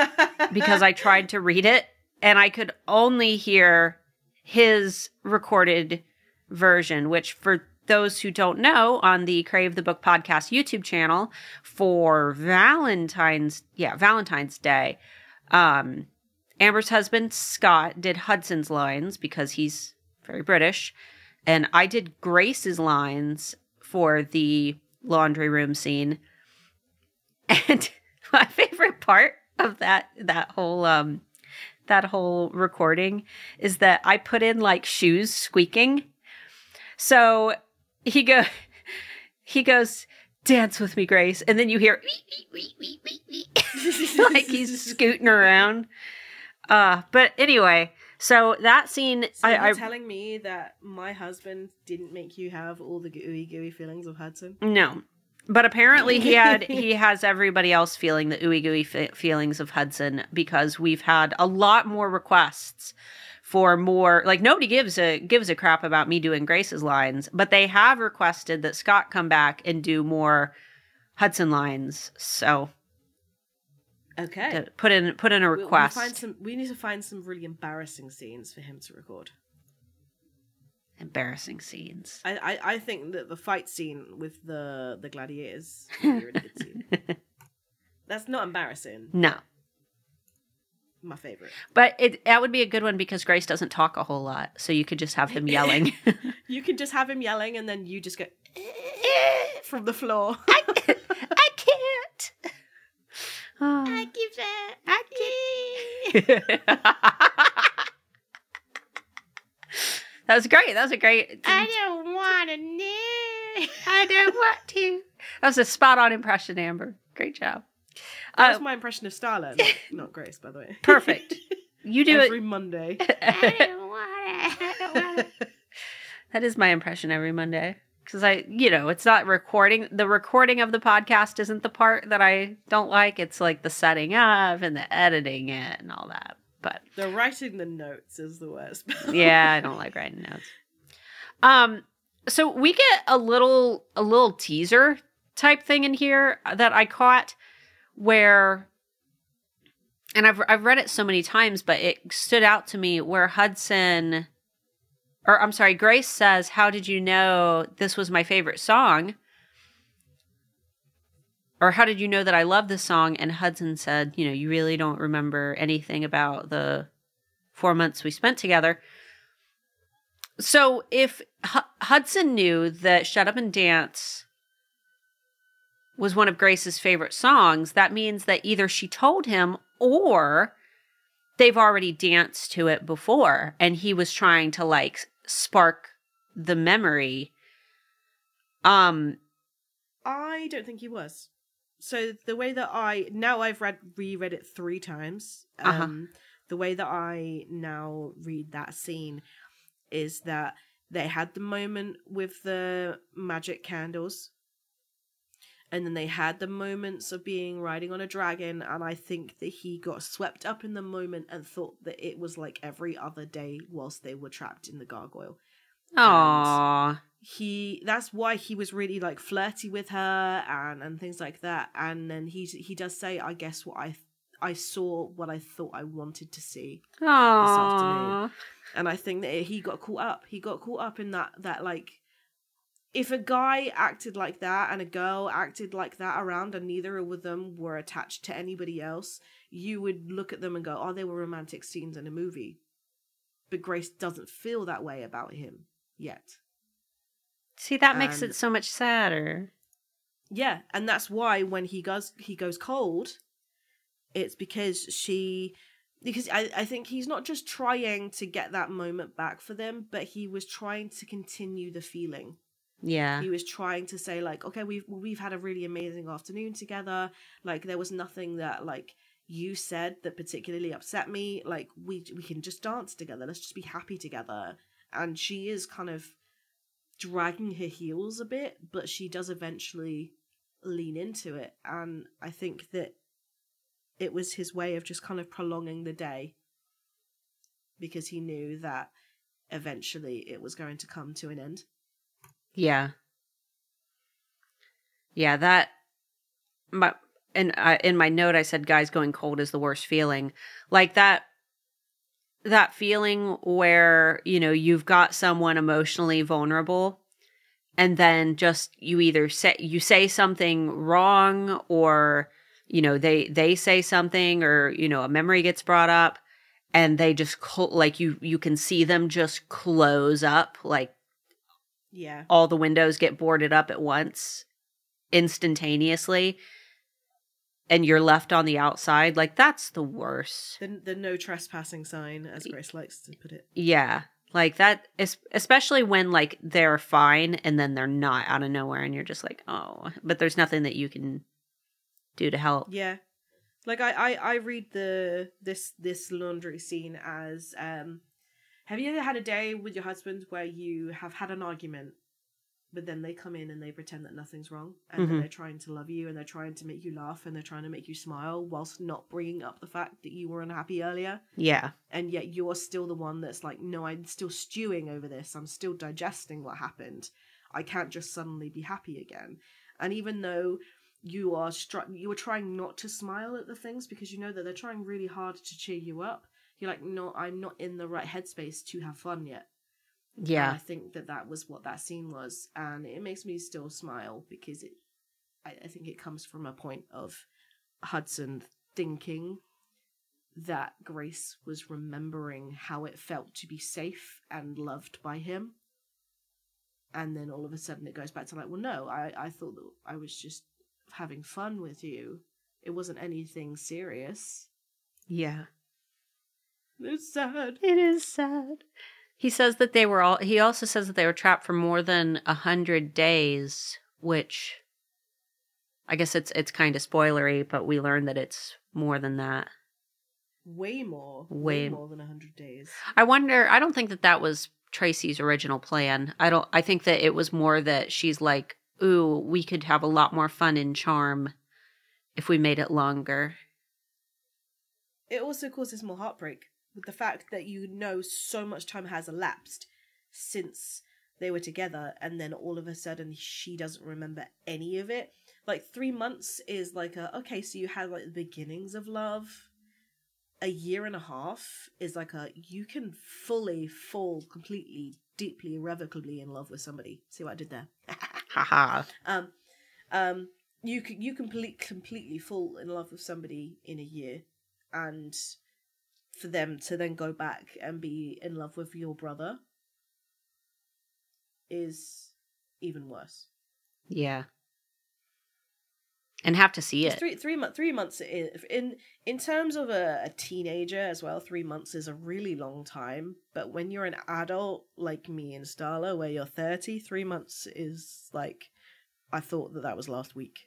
because I tried to read it and I could only hear his recorded version, which for those who don't know, on the Crave the Book podcast YouTube channel for Valentine's, yeah, Valentine's Day, um, Amber's husband Scott did Hudson's lines because he's very British, and I did Grace's lines for the laundry room scene. And my favorite part of that that whole um that whole recording is that I put in like shoes squeaking. So he go he goes dance with me grace. And then you hear like he's scooting around. Uh but anyway so that scene So I, you're I telling me that my husband didn't make you have all the gooey gooey feelings of Hudson? no. But apparently he had he has everybody else feeling the ooey gooey fe- feelings of hudson because we've had a lot more requests for more like nobody gives a gives a crap about me doing grace's lines but they have requested that scott come back and do more hudson lines so Okay. put in put in a We'll- we'll request find some, we need to find some really embarrassing scenes for him to record. embarrassing scenes I, I, I think that the fight scene with the the gladiators would be a really good scene. That's not embarrassing. no My favorite. but it that would be a good one because grace doesn't talk a whole lot so you could just have him yelling You could just have him yelling, and then you just go eh. from the floor. I can't. Oh. I ah. give that. I can't. that was great. That was a great. I don't want to know. I don't want to. That was a spot on impression, Amber. Great job. That Uh, my impression of Starla, not, not Grace, by the way. perfect. You do Every it. Monday. that is my impression every Monday. Because I, you know, it's not recording. The recording of the podcast isn't the part that I don't like. It's like the setting up and the editing it and all that. But the writing the notes is the worst. yeah, I don't like writing notes. Um, so we get a little a little teaser type thing in here that I caught where and I've I've read it so many times, but it stood out to me where Hudson or I'm sorry, Grace says, "How did you know this was my favorite song?" Or how did you know that I love this song? And Hudson said, "You know, you really don't remember anything about the four months we spent together." So if H- Hudson knew that "Shut Up and Dance" was one of Grace's favorite songs, that means that either she told him or they've already danced to it before and he was trying to like spark the memory. Um I don't think he was. So the way that I now I've read reread it three times. Uh-huh. Um the way that I now read that scene is that they had the moment with the magic candles. And then they had the moments of being riding on a dragon, and I think that he got swept up in the moment and thought that it was like every other day whilst they were trapped in the gargoyle Aww. he that's why he was really like flirty with her and and things like that and then he he does say i guess what i i saw what i thought i wanted to see Aww. and i think that he got caught up he got caught up in that that like if a guy acted like that and a girl acted like that around and neither of them were attached to anybody else you would look at them and go oh they were romantic scenes in a movie but grace doesn't feel that way about him yet See, that makes And- it so much sadder. Yeah, and that's why when he goes he goes cold, it's because she because I, I think he's not just trying to get that moment back for them, but he was trying to continue the feeling. Yeah. He was trying to say like, okay, we've we've had a really amazing afternoon together. Like there was nothing that like you said that particularly upset me. Like we we can just dance together. Let's just be happy together. And she is kind of dragging her heels a bit, but she does eventually lean into it. And I think that it was his way of just kind of prolonging the day because he knew that eventually it was going to come to an end. Yeah. Yeah, that my and I, uh, in my note I said guys going cold is the worst feeling. Like that that feeling where, you know, you've got someone emotionally vulnerable and then just you either say you say something wrong or you know they they say something or you know a memory gets brought up and they just cl- like you you can see them just close up like Yeah. all the windows get boarded up at once instantaneously and you're left on the outside like that's the worst The, the no trespassing sign, as Grace likes to put it. yeah like that especially when like they're fine and then they're not out of nowhere and you're just like oh but there's nothing that you can do to help Yeah. Like I, I, I read the this this laundry scene as um have you ever had a day with your husband where you have had an argument but then they come in and they pretend that nothing's wrong and then Mhm. they're trying to love you and they're trying to make you laugh and they're trying to make you smile whilst not bringing up the fact that you were unhappy earlier? Yeah. And yet you're still the one that's like no i'm still stewing over this. I'm still digesting what happened. I can't just suddenly be happy again. And even though you are str- you are trying not to smile at the things because you know that they're trying really hard to cheer you up you're like no i'm not in the right headspace to have fun yet and yeah i think that that was what that scene was and it makes me still smile because it i, I think it comes from a point of hudson thinking that Grace was remembering how it felt to be safe and loved by him. And then all of a sudden it goes back to like, well, no, I, I thought that I was just having fun with you. It wasn't anything serious. yeah It's sad. it is sad he says that they were all he also says that they were trapped for more than a hundred days which i guess it's it's kind of spoilery but we learn that it's more than that Way more. Way- Way more than a 100 days. I wonder. I don't think that that was Tracy's original plan. I don't. I think that it was more that she's like, "Ooh, we could have a lot more fun in Charm if we made it longer." It also causes more heartbreak with the fact that you know so much time has elapsed since they were together, and then all of a sudden she doesn't remember any of it. Like three months is like a okay, so you had like the beginnings of love. A year and a half is like a you can fully fall completely, deeply, irrevocably in love with somebody. See what I did there? Um, um, you can you complete completely fall in love with somebody in a year, and for them to then go back and be in love with your brother is even worse. Yeah. And have to see it. Three three months three months in in terms of a, a teenager as well. Three months is a really long time, but when you're an adult like me and Starla, where you're thirty, three months is like I thought that that was last week.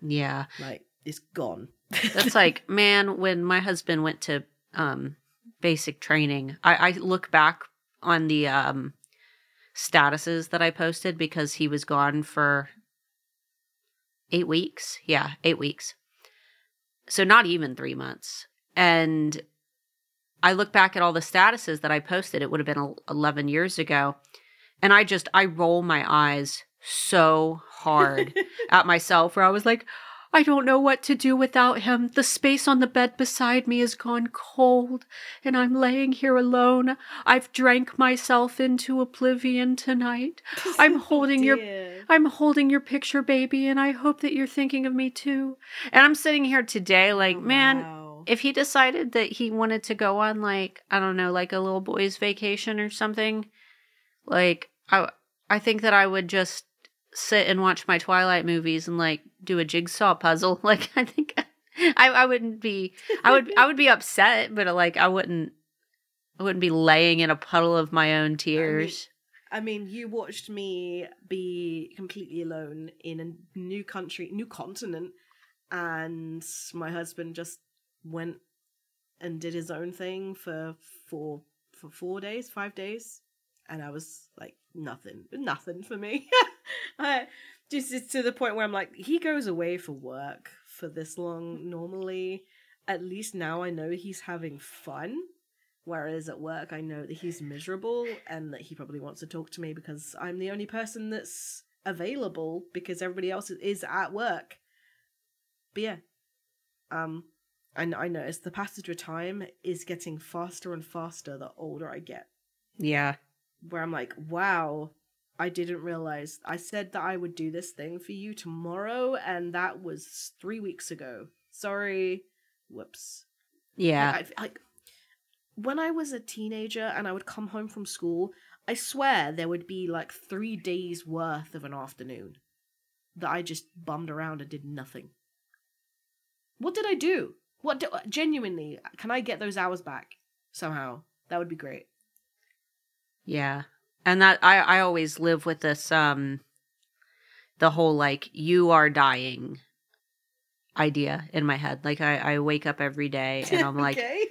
Yeah. Like it's gone. That's like, man, when my husband went to um basic training, I, I look back on the um statuses that I posted because he was gone for eight weeks. Yeah, eight weeks. So not even three months. And I look back at all the statuses that I posted, it would have been 11 years ago. And I just, I roll my eyes so hard at myself where I was like, I don't know what to do without him. The space on the bed beside me has gone cold, and I'm laying here alone. I've drank myself into oblivion tonight. I'm holding your I'm holding your picture, baby, and I hope that you're thinking of me too. And I'm sitting here today like, man, Wow. if he decided that he wanted to go on like, I don't know, like a little boy's vacation or something, like I I think that I would just sit and watch my Twilight movies and like do a jigsaw puzzle. Like I think I I wouldn't be I would I would be upset, but like I wouldn't I wouldn't be laying in a puddle of my own tears. I mean, you watched me be completely alone in a new country, new continent, and my husband just went and did his own thing for four for four days, five days, and I was like nothing, nothing for me. I just it's to the point where I'm like, he goes away for work for this long normally. At least now I know he's having fun. Whereas at work, I know that he's miserable and that he probably wants to talk to me because I'm the only person that's available because everybody else is at work. But yeah, um, and I noticed the passage of time is getting faster and faster the older I get. Yeah. Where I'm like, wow, I didn't realize I said that I would do this thing for you tomorrow, and that was three weeks ago. Sorry. Whoops. Yeah. I, like when I was a teenager and I would come home from school, I swear there would be like three days worth of an afternoon that I just bummed around and did nothing. What did I do? What do, genuinely? Can I get those hours back somehow? That would be great. Yeah. And that I I always live with this um the whole like you are dying idea in my head. Like I I wake up every day and I'm like okay.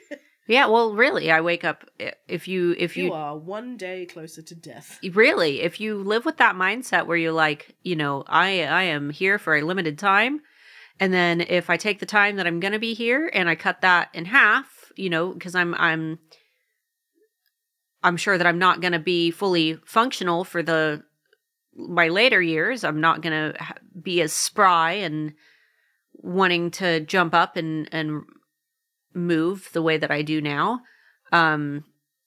yeah, well really I wake up if you if you you are one day closer to death. really if you live with that mindset where you're like, you know, I I am here for a limited time and then if I take the time that I'm going to be here and I cut that in half, you know, because I'm I'm I'm sure that I'm not going to be fully functional for the my later years. I'm not going to be as spry and wanting to jump up and and move the way that I do now. Um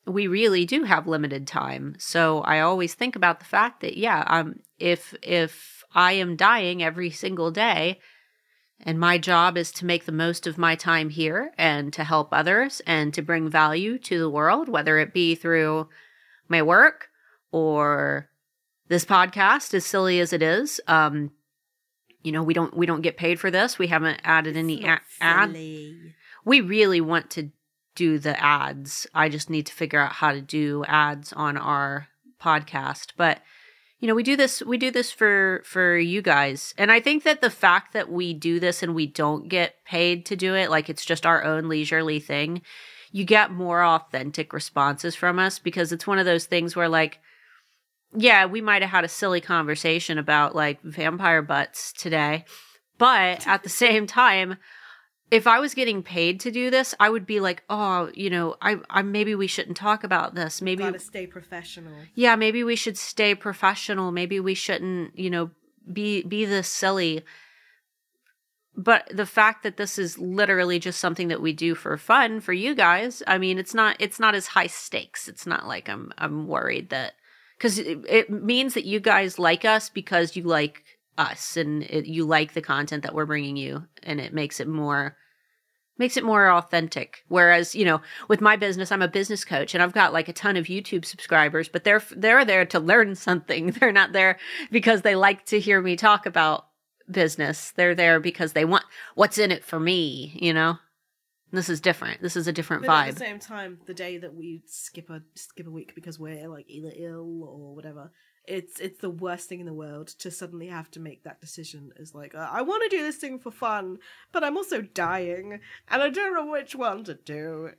we really do have limited time. So I always think about the fact that yeah, um if if I am dying every single day, and my job is to make the most of my time here and to help others and to bring value to the world, whether it be through my work or this podcast, as silly as it is. Um, you know, we don't we don't get paid for this. We haven't added any a- ad. We really want to do the ads. I just need to figure out how to do ads on our podcast. But you know we do this we do this for for you guys. And i think that the fact that we do this and we don't get paid to do it like it's just our own leisurely thing you get more authentic responses from us because it's one of those things where like yeah we might have had a silly conversation about like vampire butts today but at the same time if I was getting paid to do this, I would be like, oh, you know, I, I maybe we shouldn't talk about this. Maybe gotta stay professional. Yeah, maybe we should stay professional. Maybe we shouldn't, you know, be be this silly. But the fact that this is literally just something that we do for fun for you guys, I mean, it's not it's not as high stakes. It's not like I'm I'm worried that because it, it means that you guys like us because you like us and it, you like the content that we're bringing you and it makes it more makes it more authentic. Whereas you know with my business i'm a business coach and i've got like a ton of youtube subscribers but they're they're there to learn something. They're not there because they like to hear me talk about business. They're there because they want what's in it for me you know? This is different. This is a different But vibe at the same time, the day that we skip a skip a week because we're like either ill or whatever, it's it's the worst thing in the world to suddenly have to make that decision. Is like uh, I want to do this thing for fun, but I'm also dying, and I don't know which one to do.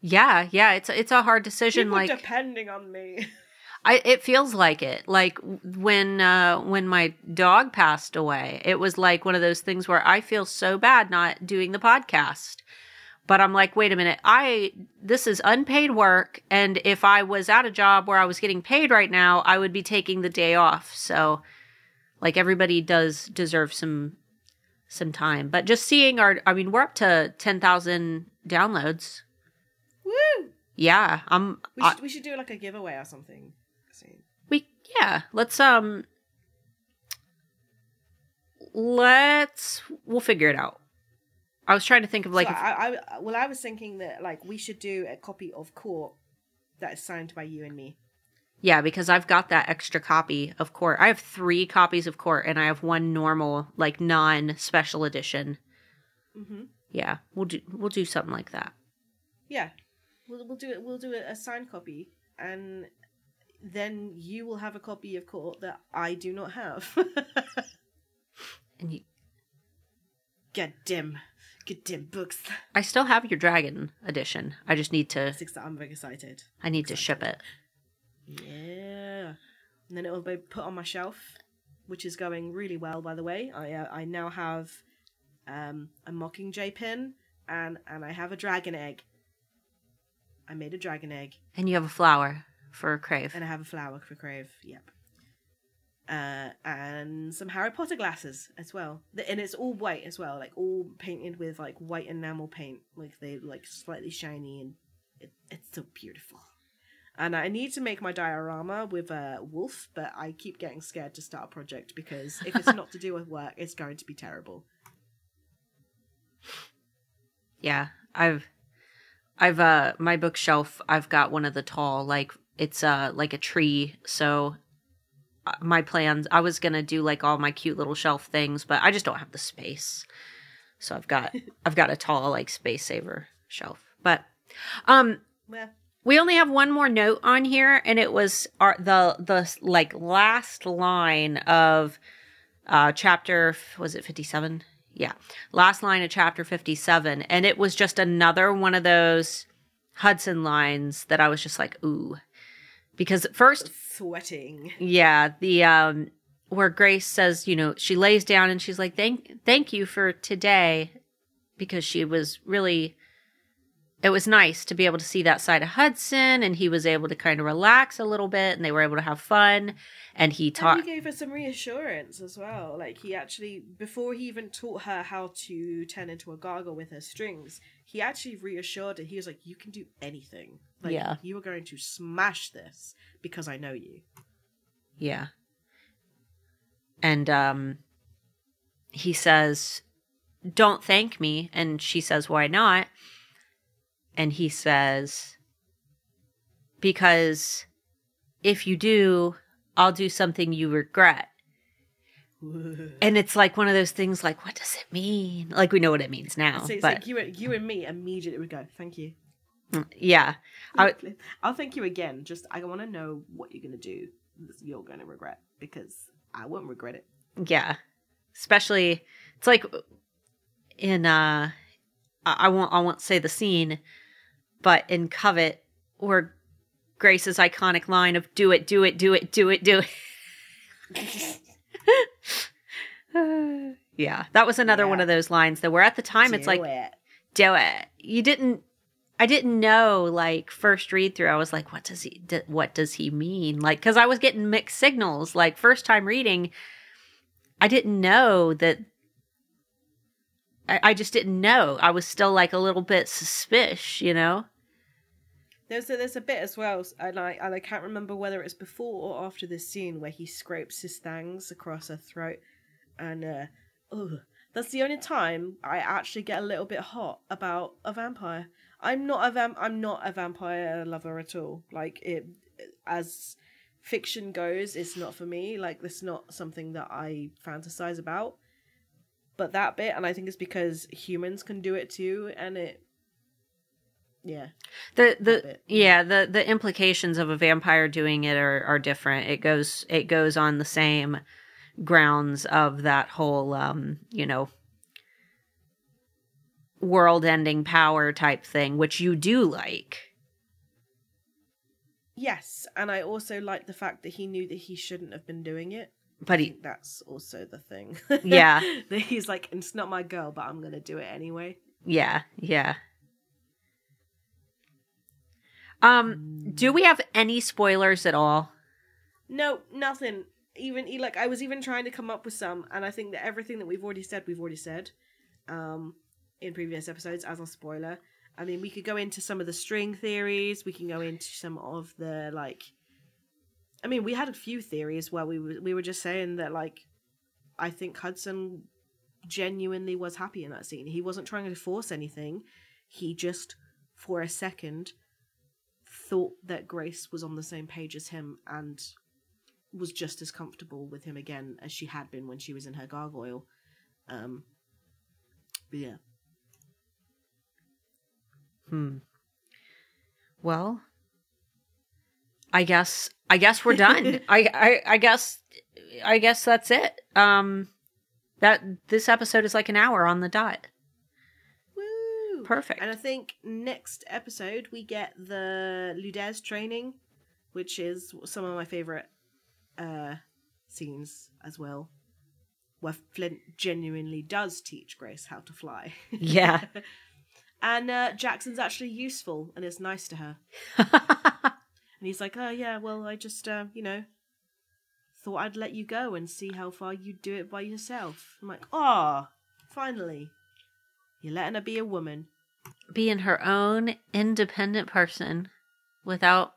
yeah yeah it's it's a hard decision People like depending on me. I it feels like it. Like when uh when my dog passed away, it was like one of those things where I feel so bad not doing the podcast. But I'm like, wait a minute. I this is unpaid work and if I was at a job where I was getting paid right now, I would be taking the day off. So like everybody does deserve some some time. But just seeing our I mean, we're up to 10,000 downloads. Woo! Yeah, I'm We I- should we should do like a giveaway or something. soon. We yeah, let's um let's we'll figure it out. I was trying to think of like so if- I, I well, I was thinking that like we should do a copy of Court that is signed by you and me. yeah, because I've got that extra copy of Court. I have 3 copies of Court and I have one normal like non special edition. Mm-hmm. Yeah, we'll do we'll do something like that. Yeah, we'll we'll do it. We'll do a, a signed copy, and then you will have a copy of Court that I do not have. And you, Get dim. Get dim books. I still have your dragon edition. I just need to. Six I'm very excited. I need to ship it. Yeah. And then it will be put on my shelf, which is going really well, by the way. I uh, I now have um, a Mockingjay pin and and I have a dragon egg. I made a dragon egg And you have a flower for Crave. and I have a flower for Crave. Yep. Uh, and some Harry Potter glasses as well, and it's all white as well, like all painted with like white enamel paint, like they like slightly shiny, and it, it's so beautiful. And I need to make my diorama with a wolf, but I keep getting scared to start a project because if it's not to do with work, it's going to be terrible. Yeah, I've, I've uh, my bookshelf. I've got one of the tall, like it's uh like a tree. So, my plans. I was gonna do like all my cute little shelf things, but I just don't have the space. So I've got I've got a tall like space saver shelf. But, um, Well, we only have one more note on here, and it was our the the like last line of uh chapter was it fifty seven? Yeah, last line of chapter fifty seven, and it was just another one of those Hudson lines that I was just like, ooh, because at first sweating. yeah, the um where Grace says, you know, she lays down and she's like, "Thank thank you for today," because she was really it was nice to be able to see that side of Hudson and he was able to kind of relax a little bit and they were able to have fun and he And taught he gave her some reassurance as well. Like he actually, before he even taught her how to turn into a gargoyle with her strings, he actually reassured her. He was like, "You can do anything. Like, Yeah. you are going to smash this because I know you." Yeah. And um he says, "Don't thank me." And she says, "Why not?" And he says, "Because if you do, I'll do something you regret." And it's like one of those things like what does it mean? Like we know what it means now. so it's but like you, and- you and me immediately would go, "Thank you." yeah. I, I'll thank you again. Just I want to know what you're gonna do. that You're gonna regret because I won't regret it. Yeah. Especially it's like in uh I won't I won't say the scene, but in Covet where Grace's iconic line of do it, do it, do it, do it, do it. yeah. That was another one of those lines that were at the time it's Do like it. do it. You didn't I didn't know like first read through I was like what does he d- what does he mean? Like cuz I was getting mixed signals like first time reading I didn't know that I, I just didn't know. I was still like a little bit suspicious, you know? There's a, there's a bit as well, and I and I can't remember whether it's before or after this scene where he scrapes his fangs across her throat, and uh, that's the only time I actually get a little bit hot about a vampire. I'm not a vam- I'm not a vampire lover at all. Like it, as fiction goes, it's not for me. Like it's not something that I fantasize about. But that bit, and I think it's because humans can do it too, and it, yeah. The the yeah, the the implications of a vampire doing it are are different. It goes it goes on the same grounds of that whole um, you know, world-ending power type thing, which you do like. Yes, and I also like the fact that he knew that he shouldn't have been doing it. But he that's also the thing. Yeah. that he's like, it's not my girl, but I'm gonna do it anyway. yeah, yeah. Um, do we have any spoilers at all? No, nothing. Even like I was even trying to come up with some, and I think that everything that we've already said, we've already said, um, in previous episodes as a spoiler. I mean, we could go into some of the string theories. We can go into some of the like. I mean, we had a few theories where we we were just saying that like, I think Hudson genuinely was happy in that scene. He wasn't trying to force anything. He just, for a second, thought that Grace was on the same page as him and was just as comfortable with him again as she had been when she was in her gargoyle. Um, but yeah. Hmm. Well, I guess I guess we're done. I, I I guess I guess that's it. Um that this episode is like an hour on the dot. Perfect. And I think next episode we get the Ludares training, which is some of my favorite uh, scenes as well, where Flint genuinely does teach Grace how to fly. Yeah. and uh, Jackson's actually useful and is nice to her. And he's like, "Oh yeah, well I just uh, you know thought I'd let you go and see how far you'd do it by yourself." I'm like, "Oh, finally, you're letting her be a woman." Being her own independent person without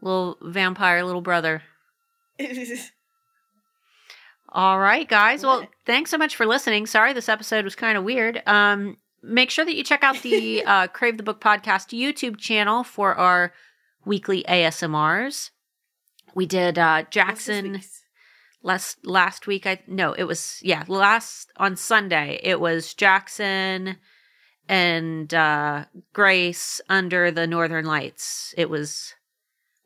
little vampire little brother. All right, guys. Well, thanks so much for listening. Sorry this episode was kind of weird. Um, make sure that you check out the uh, Crave the Book podcast YouTube channel for our weekly ASMRs. We did uh, Jackson last last week. I no, it was yeah last on Sunday. It was Jackson and uh, Grace under the Northern Lights. It was.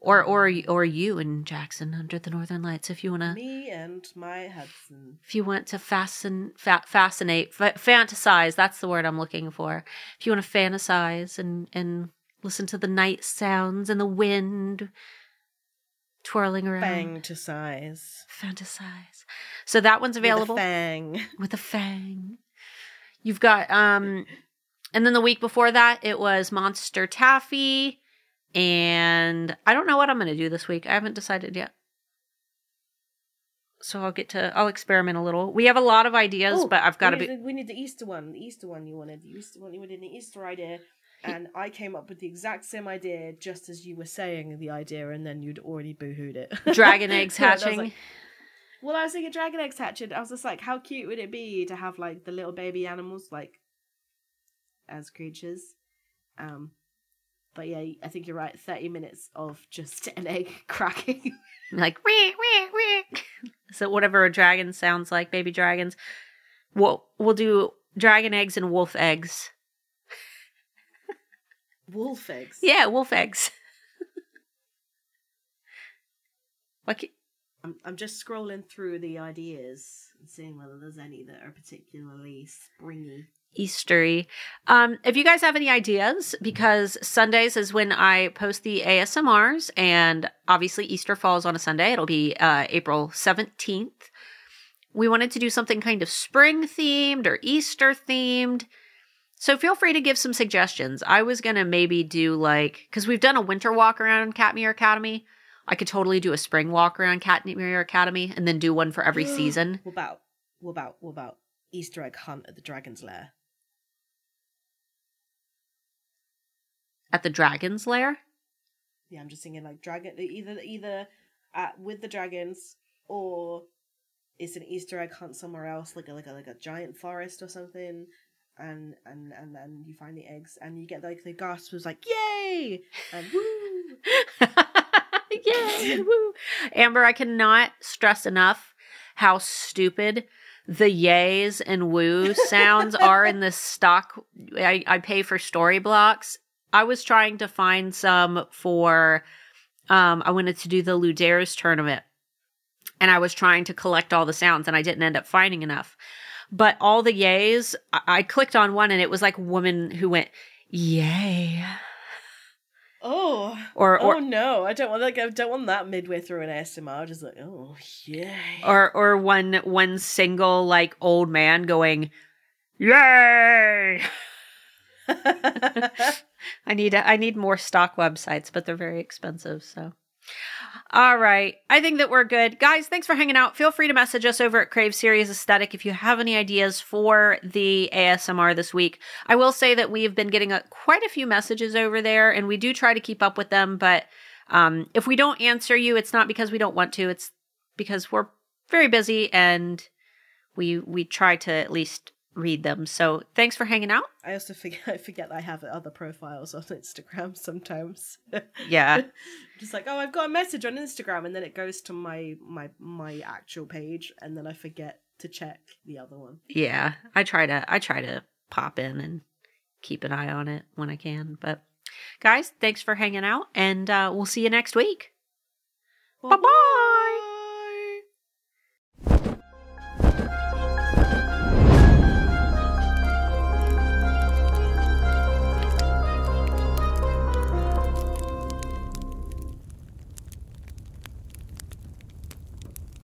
Or or or you and Jackson under the Northern Lights if you want to Me and my Hudson. if you want to fasten, fa- fascinate, fa- fantasize, that's the word I'm looking for. If you want to fantasize and and listen to the night sounds and the wind twirling around, Fang to size. fantasize. So that one's available With a fang. with a fang. You've got um, and then the week before that it was Monster Taffy, and I don't know what I'm going to do this week. I haven't decided yet. So I'll get to I'll experiment a little. We have a lot of ideas, Oh, but I've got to we be need the- we need the Easter one. The Easter one you wanted. The Easter one you wanted. The Easter idea. And I came up with the exact same idea just as you were saying the idea, and then you'd already boohooed it. dragon eggs Yeah, I hatching. like- well, I was thinking dragon eggs hatching. I was just like, how cute would it be to have like the little baby animals like as creatures? Um, but yeah, I think you're right. Thirty minutes of just an egg cracking. like wee wee wee. So whatever a dragon sounds like, baby dragons. We'll we'll do dragon eggs and wolf eggs. Wolf eggs. Yeah, wolf eggs. Ca- I'm I'm just scrolling through the ideas and seeing whether there's any that are particularly springy. Eastery. Um, if you guys have any ideas, because Sundays is when I post the ASMRs, and obviously Easter falls on a Sunday. It'll be uh, April 17th. We wanted to do something kind of spring themed or Easter themed. So feel free to give some suggestions. I was going to maybe do like, because we've done a winter walk around Katmere Academy. I could totally do a spring walk around Katmere Academy and then do one for every season. What about what about what about Easter egg hunt at the Dragon's Lair? At the Dragon's Lair? Yeah, I'm just thinking like dragon either either at with the dragons or it's an Easter egg hunt somewhere else, like a like a like a giant forest or something. And and and then you find the eggs and you get like the gasp was like yay and woo. Yay! Woo! Amber, I cannot stress enough how stupid the yays and woo sounds are in the stock. I, I pay for Storyblocks. I was trying to find some for. Um, I wanted to do the Ludares tournament, and I was trying to collect all the sounds, and I didn't end up finding enough. But all the yays, I, I clicked on one, and it was like woman who went, "Yay!" Oh, Or or oh no! I don't want like I don't want that midway through an ASMR. Just like oh yay. or or one one single like old man going yay i need i need more stock websites but they're very expensive so all right. I think that we're good. Guys thanks for hanging out. Feel free to message us over at crave series aesthetic if you have any ideas for the asmr this week. I will say that we've been getting a, quite a few messages over there and we do try to keep up with them but um, if we don't answer you it's not because we don't want to. It's because we're very busy and we we try to at least read them. So thanks for hanging out. I also forget I forget that I have other profiles on Instagram sometimes. Yeah. Just like, oh, I've got a message on Instagram, and then it goes to my my my actual page, and then I forget to check the other one. yeah. I try to I try to pop in and keep an eye on it when I can. But guys, thanks for hanging out and uh, we'll see you next week. Bye bye.